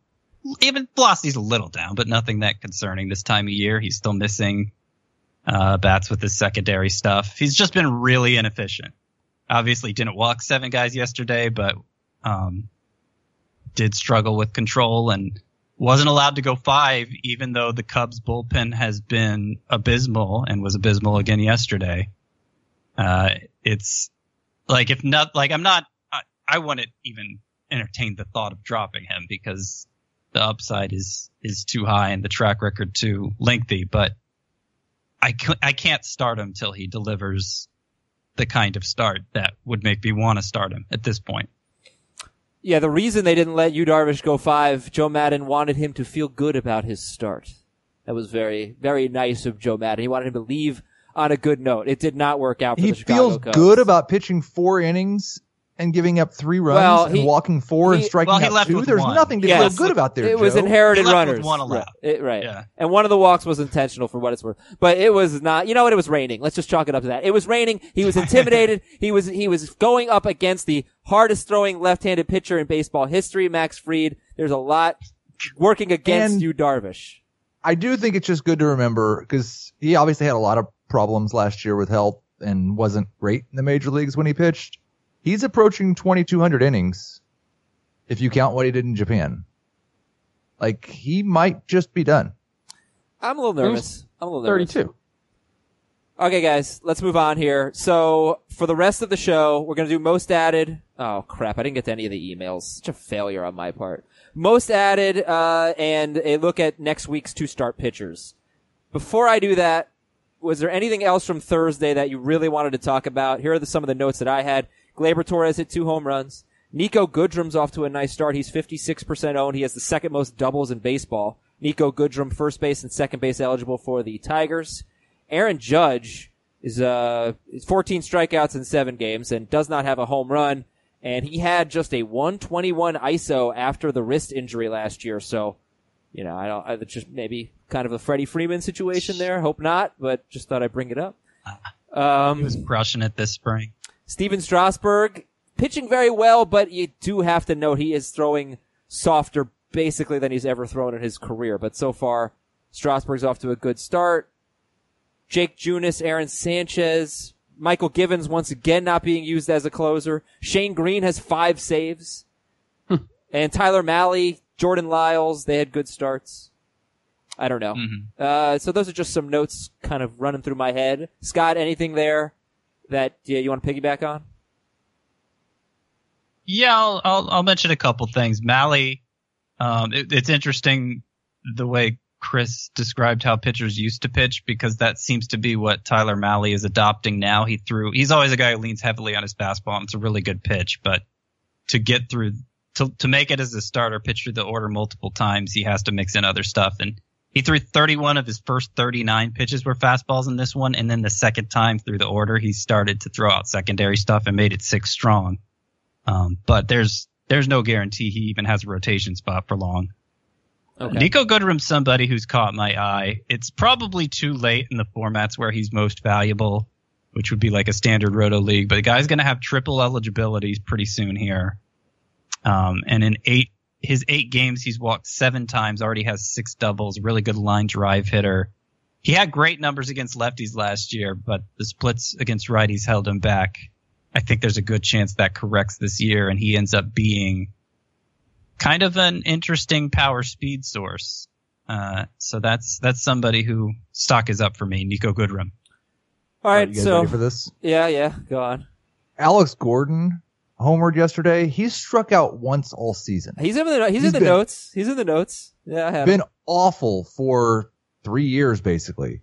even velocity's a little down, but nothing that concerning this time of year. He's still missing, uh, bats with his secondary stuff. He's just been really inefficient. Obviously didn't walk seven guys yesterday, but, um, did struggle with control and wasn't allowed to go five, even though the Cubs bullpen has been abysmal and was abysmal again yesterday. Uh, it's like if not, like I'm not, I, I wouldn't even entertain the thought of dropping him because the upside is, is too high and the track record too lengthy, but I, c- I can't start him till he delivers the kind of start that would make me want to start him at this point. Yeah, the reason they didn't let Yu Darvish go five, Joe Maddon wanted him to feel good about his start. That was very, very nice of Joe Maddon. He wanted him to leave on a good note. It did not work out for He the Chicago feels Cubs. good about pitching four innings and giving up three runs Well, and walking four and striking well, out two. There's one. nothing to Yes. feel good about there. It was inherited He left with runners. one allowed. Right. It- right. Yeah. And one of the walks was intentional for what it's worth. But it was not, you know what? It was raining. Let's just chalk it up to that. It was raining. He was intimidated. he was, he was going up against the hardest throwing left-handed pitcher in baseball history, Max Fried. There's a lot working against And- you, Darvish. I do think it's just good to remember because he obviously had a lot of problems last year with health and wasn't great in the major leagues when he pitched. He's approaching 2,200 innings if you count what he did in Japan. Like he might just be done. I'm a little nervous. I'm a little nervous. 32. Okay, guys, let's move on here. So for the rest of the show, we're gonna do most added. Oh crap! I didn't get to any of the emails. Such a failure on my part. Most added, uh, and a look at next week's two start pitchers. Before I do that, was there anything else from Thursday that you really wanted to talk about? Here are the, some of the notes that I had. Gleyber Torres hit two home runs. Niko Goodrum's off to a nice start. He's 56% owned. He has the second most doubles in baseball. Niko Goodrum, first base and second base eligible for the Tigers. Aaron Judge is uh 14 strikeouts in seven games and does not have a home run. And he had just a 121 ISO after the wrist injury last year. So, you know, I don't. It's just maybe kind of a Freddie Freeman situation there. Hope not, but just thought I'd bring it up. Um, He was crushing it this spring. Stephen Strasburg pitching very well, but you do have to note he is throwing softer basically than he's ever thrown in his career. But so far, Strasburg's off to a good start. Jake Junis, Aaron Sanchez, Mychal Givens once again not being used as a closer. Shane Greene has five saves. and Tyler Mahle, Jordan Lyles, they had good starts. I don't know. Uh, so those are just some notes kind of running through my head. Scott, anything there that yeah, you want to piggyback on? Yeah, I'll, I'll, I'll mention a couple things. Mahle, um, it, it's interesting the way Chris described how pitchers used to pitch because that seems to be what Tyler Mahle is adopting now. He threw, he's always a guy who leans heavily on his fastball and it's a really good pitch, but to get through, to, to make it as a starter, pitch through the order multiple times, he has to mix in other stuff. And he threw 31 of his first 39 pitches were fastballs in this one. And then the second time through the order, he started to throw out secondary stuff and made it six strong. Um, but there's there's no guarantee he even has a rotation spot for long. Okay. Niko Goodrum's somebody who's caught my eye. It's probably too late in the formats where he's most valuable, which would be like a standard roto league. But the guy's going to have triple eligibility pretty soon here. Um, and in eight his eight games, he's walked seven times. Already has six doubles. Really good line drive hitter. He had great numbers against lefties last year, but the splits against righties held him back. I think there's a good chance that corrects this year and he ends up being kind of an interesting power speed source. Uh, so that's, that's somebody who stock is up for me, Niko Goodrum. All right, you guys so ready for this? yeah, yeah, go on. Alex Gordon homered yesterday. He's struck out once all season. He's in the he's, in the been- notes. He's in the notes. Yeah, I have. been awful for three years basically.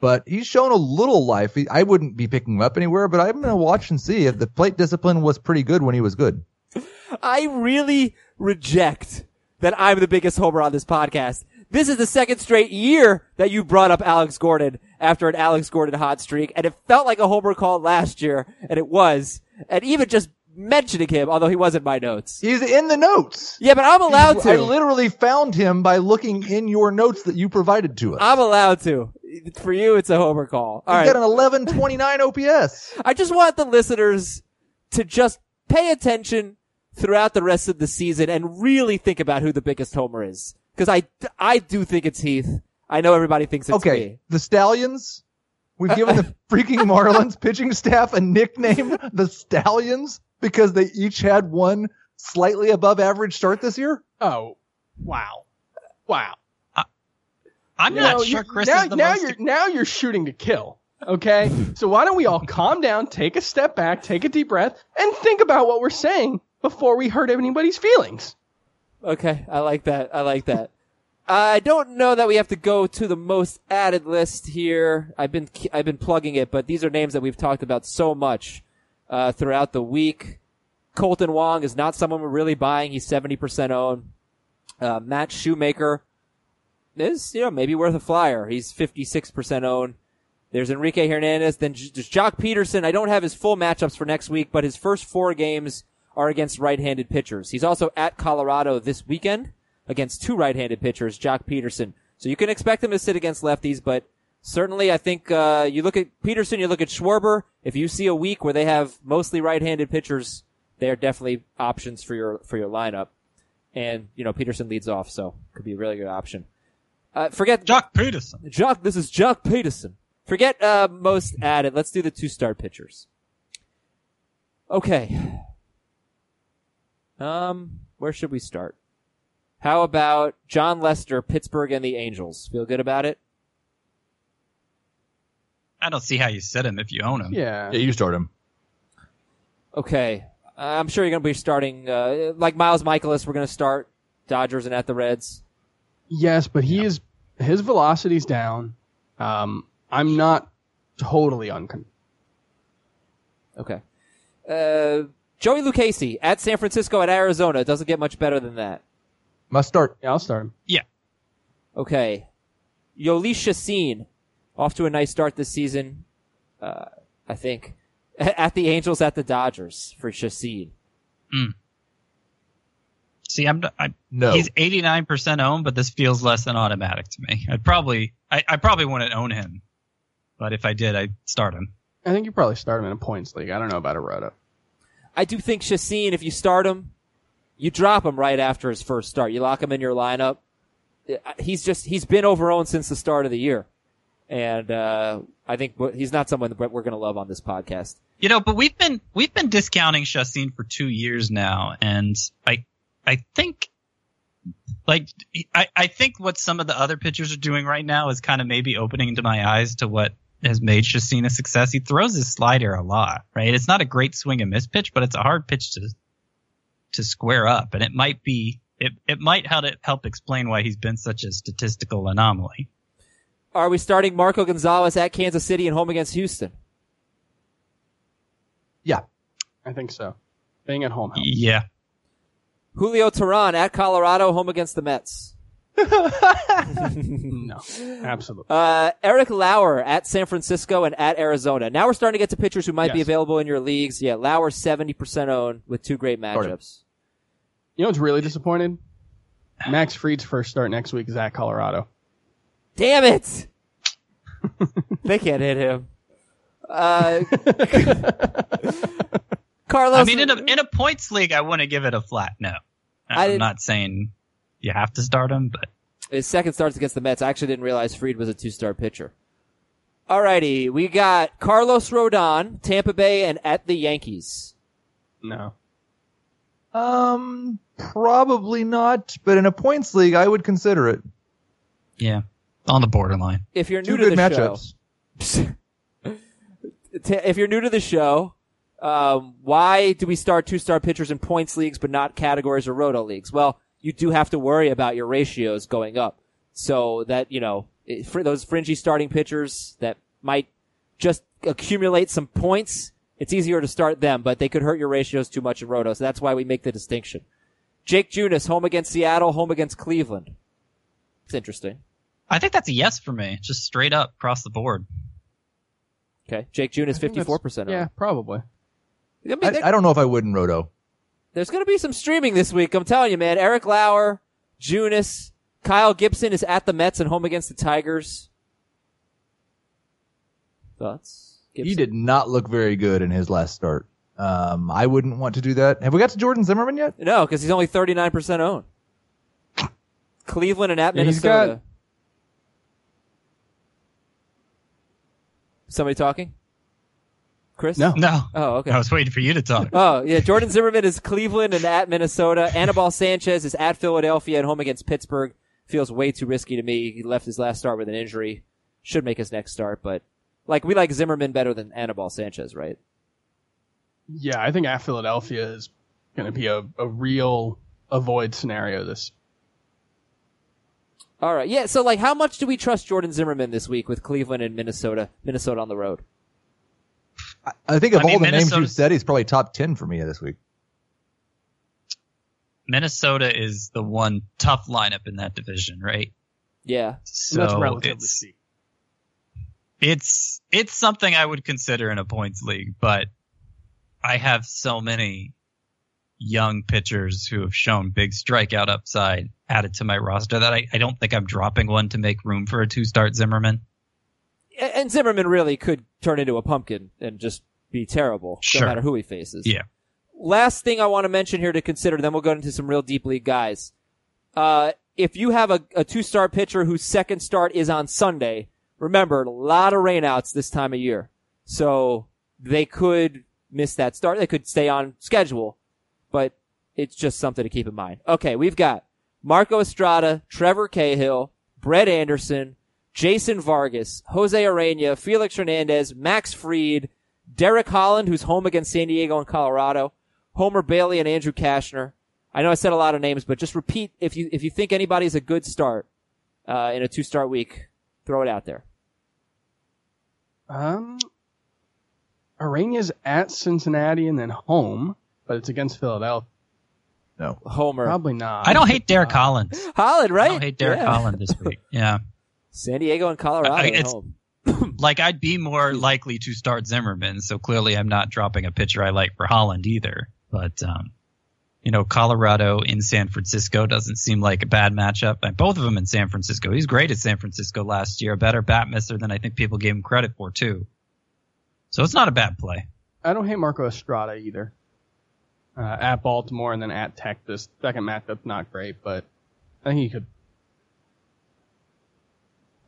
But he's shown a little life. He, I wouldn't be picking him up anywhere, but I'm going to watch and see if the plate discipline was pretty good when he was good. I really reject that I'm the biggest homer on this podcast. This is the second straight year that you brought up Alex Gordon after an Alex Gordon hot streak, and it felt like a homer call last year, and it was. And even just mentioning him, although he wasn't my notes. He's in the notes. Yeah, but I'm allowed I to. I literally found him by looking in your notes that you provided to us. I'm allowed to. For you, it's a homer call. All He's right. got an 1129 OPS. I just want the listeners to just pay attention throughout the rest of the season and really think about who the biggest homer is. Cause I, I do think it's Heath. I know everybody thinks it's Okay, me. the Stallions. We've given the freaking Marlins pitching staff a nickname, the Stallions, because they each had one slightly above average start this year. Oh, wow, wow. I'm You not know, sure you- Chris now, is the now most. you're now you're shooting to kill. Okay, so why don't we all calm down, take a step back, take a deep breath, and think about what we're saying before we hurt anybody's feelings. Okay, I like that. I like that. I don't know that we have to go to the most added list here. I've been I've been plugging it, but these are names that we've talked about so much uh, throughout the week. Kolten Wong is not someone we're really buying. He's seventy percent owned. Uh, Matt Shoemaker is you know maybe worth a flyer. He's fifty six percent owned. There's Enrique Hernandez. Then j- there's Joc Pederson. I don't have his full matchups for next week, but his first four games are against right-handed pitchers. He's also at Colorado this weekend against two right-handed pitchers, Joc Pederson. So you can expect him to sit against lefties, but certainly I think uh, you look at Pederson, you look at Schwarber. If you see a week where they have mostly right-handed pitchers, they are definitely options for your for your lineup. And you know Pederson leads off, so could be a really good option. Uh, forget Joc Pederson. Joc, this is Joc Pederson. Forget uh, most added. Let's do the two star pitchers. Okay. Um, where should we start? How about Jon Lester, Pittsburgh, and the Angels? Feel good about it? I don't see how you sit him if you own him. Yeah, Yeah, you start him. Okay. I'm sure you're going to be starting, uh, like Miles Mikolas, we're going to start Dodgers and at the Reds. yes, but he is his velocity's down. Um, I'm not totally uncon. Okay. Uh, Joey Lucchesi at San Francisco at Arizona. Doesn't get much better than that. Must start. Yeah, I'll start him. Yeah. Okay. Jhoulys Chacin, off to a nice start this season. Uh, I think at the Angels, at the Dodgers for Chacin. See, I'm I, No. he's 89% owned, but this feels less than automatic to me. I'd probably I, I probably wouldn't own him, but if I did, I'd start him. I think you probably start him in a points league. I don't know about a roto. I do think Chacin, if you start him, you drop him right after his first start. You lock him in your lineup. He's just he's been over owned since the start of the year, and uh, I think he's not someone that we're going to love on this podcast. You know, but we've been we've been discounting Chacin for two years now, and I I think like I, I think what some of the other pitchers are doing right now is kind of maybe opening into my eyes to what has made Chacin a success. He throws his slider a lot, right? It's not a great swing and miss pitch, but it's a hard pitch to to square up, and it might be it it might help help explain why he's been such a statistical anomaly. Are we starting Marco Gonzalez at Kansas City and home against Houston? Yeah. I think so. Being at home helps. Yeah, Julio Teheran at Colorado, home against the Mets. No, absolutely. Uh, Eric Lauer at San Francisco and at Arizona. Now we're starting to get to pitchers who might be available in your leagues. Yeah, Lauer 70% owned with two great matchups. You know what's really disappointed? Max Fried's first start next week is at Colorado. Damn it! they can't hit him. Uh, Carlos. I mean, in a in a points league, I wouldn't give it a flat no. I I'm didn't- saying you have to start him, but his second starts against the Mets. I actually didn't realize Fried was a two-star pitcher. Alrighty, we got Carlos Rodon, Tampa Bay, and at the Yankees. No. Um, probably not. But in a points league, I would consider it. yeah, on the borderline. If you're new Two to good the show, matchups. t- if you're new to the show, um, why do we start two star pitchers in points leagues but not categories or roto leagues? Well, you do have to worry about your ratios going up. So that, you know, it- for those fringy starting pitchers that might just accumulate some points, it's easier to start them, but they could hurt your ratios too much in roto. So that's why we make the distinction. Jake Junis, home against Seattle, home against Cleveland. It's interesting. I think that's a yes for me, just straight up across the board. Okay. Jake Junis, I think that's- 54% Yeah, probably. I mean, I, I don't know if I would in Roto. There's going to be some streaming this week. I'm telling you, man. Eric Lauer, Junis, Kyle Gibson is at the Mets and home against the Tigers. Thoughts? He did not look very good in his last start. Um, I wouldn't want to do that. Have we got to Jordan Zimmermann yet? No, because he's only 39% owned. Cleveland and at Yeah, he's Minnesota. got- Somebody talking? Chris? No. No. Oh, okay. I was waiting for you to talk. Oh, yeah. Jordan Zimmermann is Cleveland and at Minnesota. Anibal Sanchez is at Philadelphia and home against Pittsburgh. Feels way too risky to me. He left his last start with an injury. Should make his next start, but like we like Zimmermann better than Anibal Sanchez, right? Yeah, I think at Philadelphia is going to be a, a real avoid scenario. This All right. Yeah. So like, how much do we trust Jordan Zimmermann this week with Cleveland and Minnesota? Minnesota on the road. I, I think of I mean, all the names you said, he's probably top 10 for me this week. Minnesota is the one tough lineup in that division, right? Yeah. So that's relatively it's, speaking. it's it's something I would consider in a points league, but I have so many young pitchers who have shown big strikeout upside added to my roster that I, I don't think I'm dropping one to make room for a two start Zimmermann. And Zimmermann really could turn into a pumpkin and just be terrible, Sure. no matter who he faces. Yeah. last thing I want to mention here to consider, then we'll go into some real deep league guys. Uh, if you have a, a two star pitcher whose second start is on Sunday, remember a lot of rainouts this time of year. So they could miss that start. They could stay on schedule, but it's just something to keep in mind. Okay. We've got Marco Estrada, Trevor Cahill, Brett Anderson, Jason Vargas, Jose Urena, Felix Hernandez, Max Fried, Derek Holland, who's home against San Diego and Colorado, Homer Bailey and Andrew Cashner. I know I said a lot of names, but just repeat if you if you think anybody's a good start uh, in a two start week, throw it out there. Um, Urena's at Cincinnati and then home, but it's against Philadelphia. No. Homer Probably not. I don't hate Derek Collins. Holland, right? I don't hate Derek Yeah. Holland this week. Yeah. San Diego and Colorado I- at it's- home. Like I'd be more likely to start Zimmermann, so clearly I'm not dropping a pitcher I like for Holland either. But um, you know, Colorado in San Francisco doesn't seem like a bad matchup. And both of them in San Francisco. He's great at San Francisco last year, a better bat misser than I think people gave him credit for too. So it's not a bad play. I don't hate Marco Estrada either. Uh, at Baltimore and then at Tech. This second matchup's not great, but I think he could.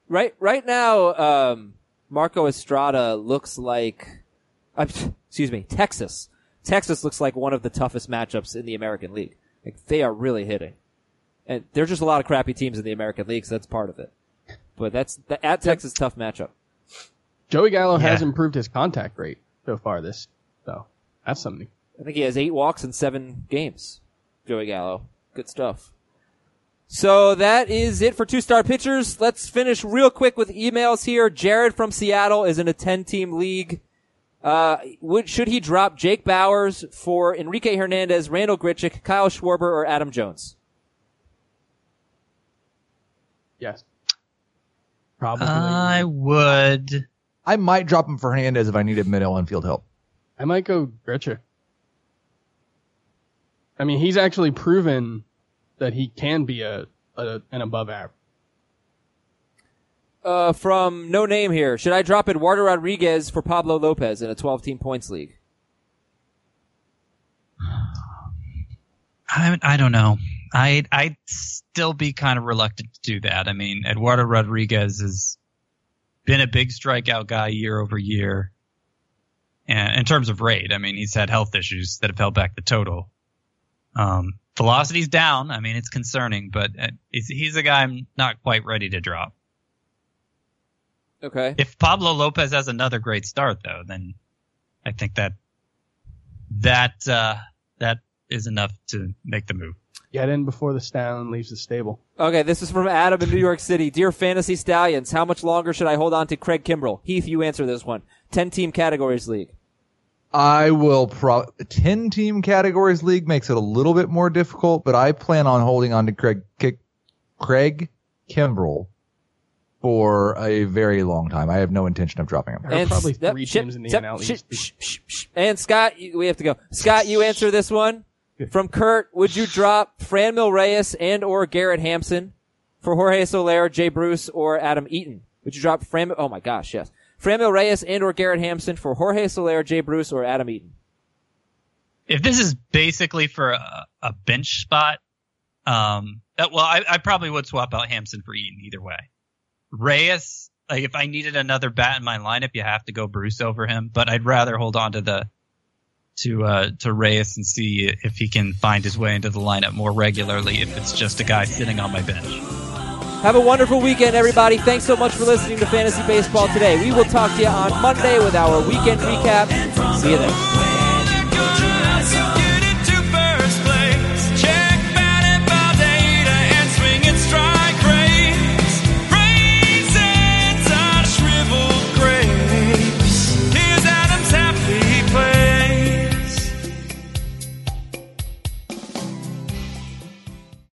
Right, right now, um, Marco Estrada looks like, uh, excuse me, Texas. Texas looks like one of the toughest matchups in the American League. Like they are really hitting, and there's just a lot of crappy teams in the American League, so that's part of it. But that's the, at Texas tough matchup. Joey Gallo has Yeah. improved his contact rate so far this, so that's something. I think he has eight walks in seven games. Joey Gallo, good stuff. So that is it for two star pitchers. Let's finish real quick with emails here. Jared from Seattle is in a 10 team league. Uh, would, should he drop Jake Bauers for Enrique Hernandez, Randal Grichuk, Kyle Schwarber, or Adam Jones? Yes. Probably. I would. I might drop him for Hernandez if I needed middle infield help. I might go Grichuk. I mean, he's actually proven that he can be a, a an above average. Uh, from no name here. Should I drop Eduardo Rodriguez for Pablo Lopez in a 12 team points league? I I don't know. I I'd still be kind of reluctant to do that. I mean, Eduardo Rodriguez has been a big strikeout guy year over year. And in terms of rate, I mean, he's had health issues that have held back the total. Um, velocity's down. I mean, it's concerning, but uh, he's, he's a guy I'm not quite ready to drop. Okay. If Pablo Lopez has another great start, though, then I think that that uh, that is enough to make the move. Get in before the stallion leaves the stable. Okay, this is from Adam in New York City. Dear Fantasy Stallions, how much longer should I hold on to Craig Kimbrel? Heath, you answer this one. 10 team categories league. I will pro 10 team categories league makes it a little bit more difficult, but I plan on holding on to Craig, Ki- Craig Kimbrel for a very long time. I have no intention of dropping him. There are probably yep, three ship- teams in the yep, NL ship- East. shh, shh, shh. And Scott, you- we have to go. Scott, you answer this one. From Kurt, would you drop Franmil Reyes and or Garrett Hampson for Jorge Soler, Jay Bruce, or Adam Eaton? Would you drop Fran? Oh my gosh, yes. Franmil Reyes and or Garrett Hampson for Jorge Soler, Jay Bruce, or Adam Eaton? if this is basically for a, a bench spot, um, that, well, I, I probably would swap out Hampson for Eaton either way. Reyes, like if I needed another bat in my lineup, you have to go Bruce over him, but I'd rather hold on to the to uh to Reyes and see if he can find his way into the lineup more regularly if it's just a guy sitting on my bench. Have a wonderful weekend, everybody. Thanks so much for listening to Fantasy Baseball today. We will talk to you on Monday with our weekend recap. See you then.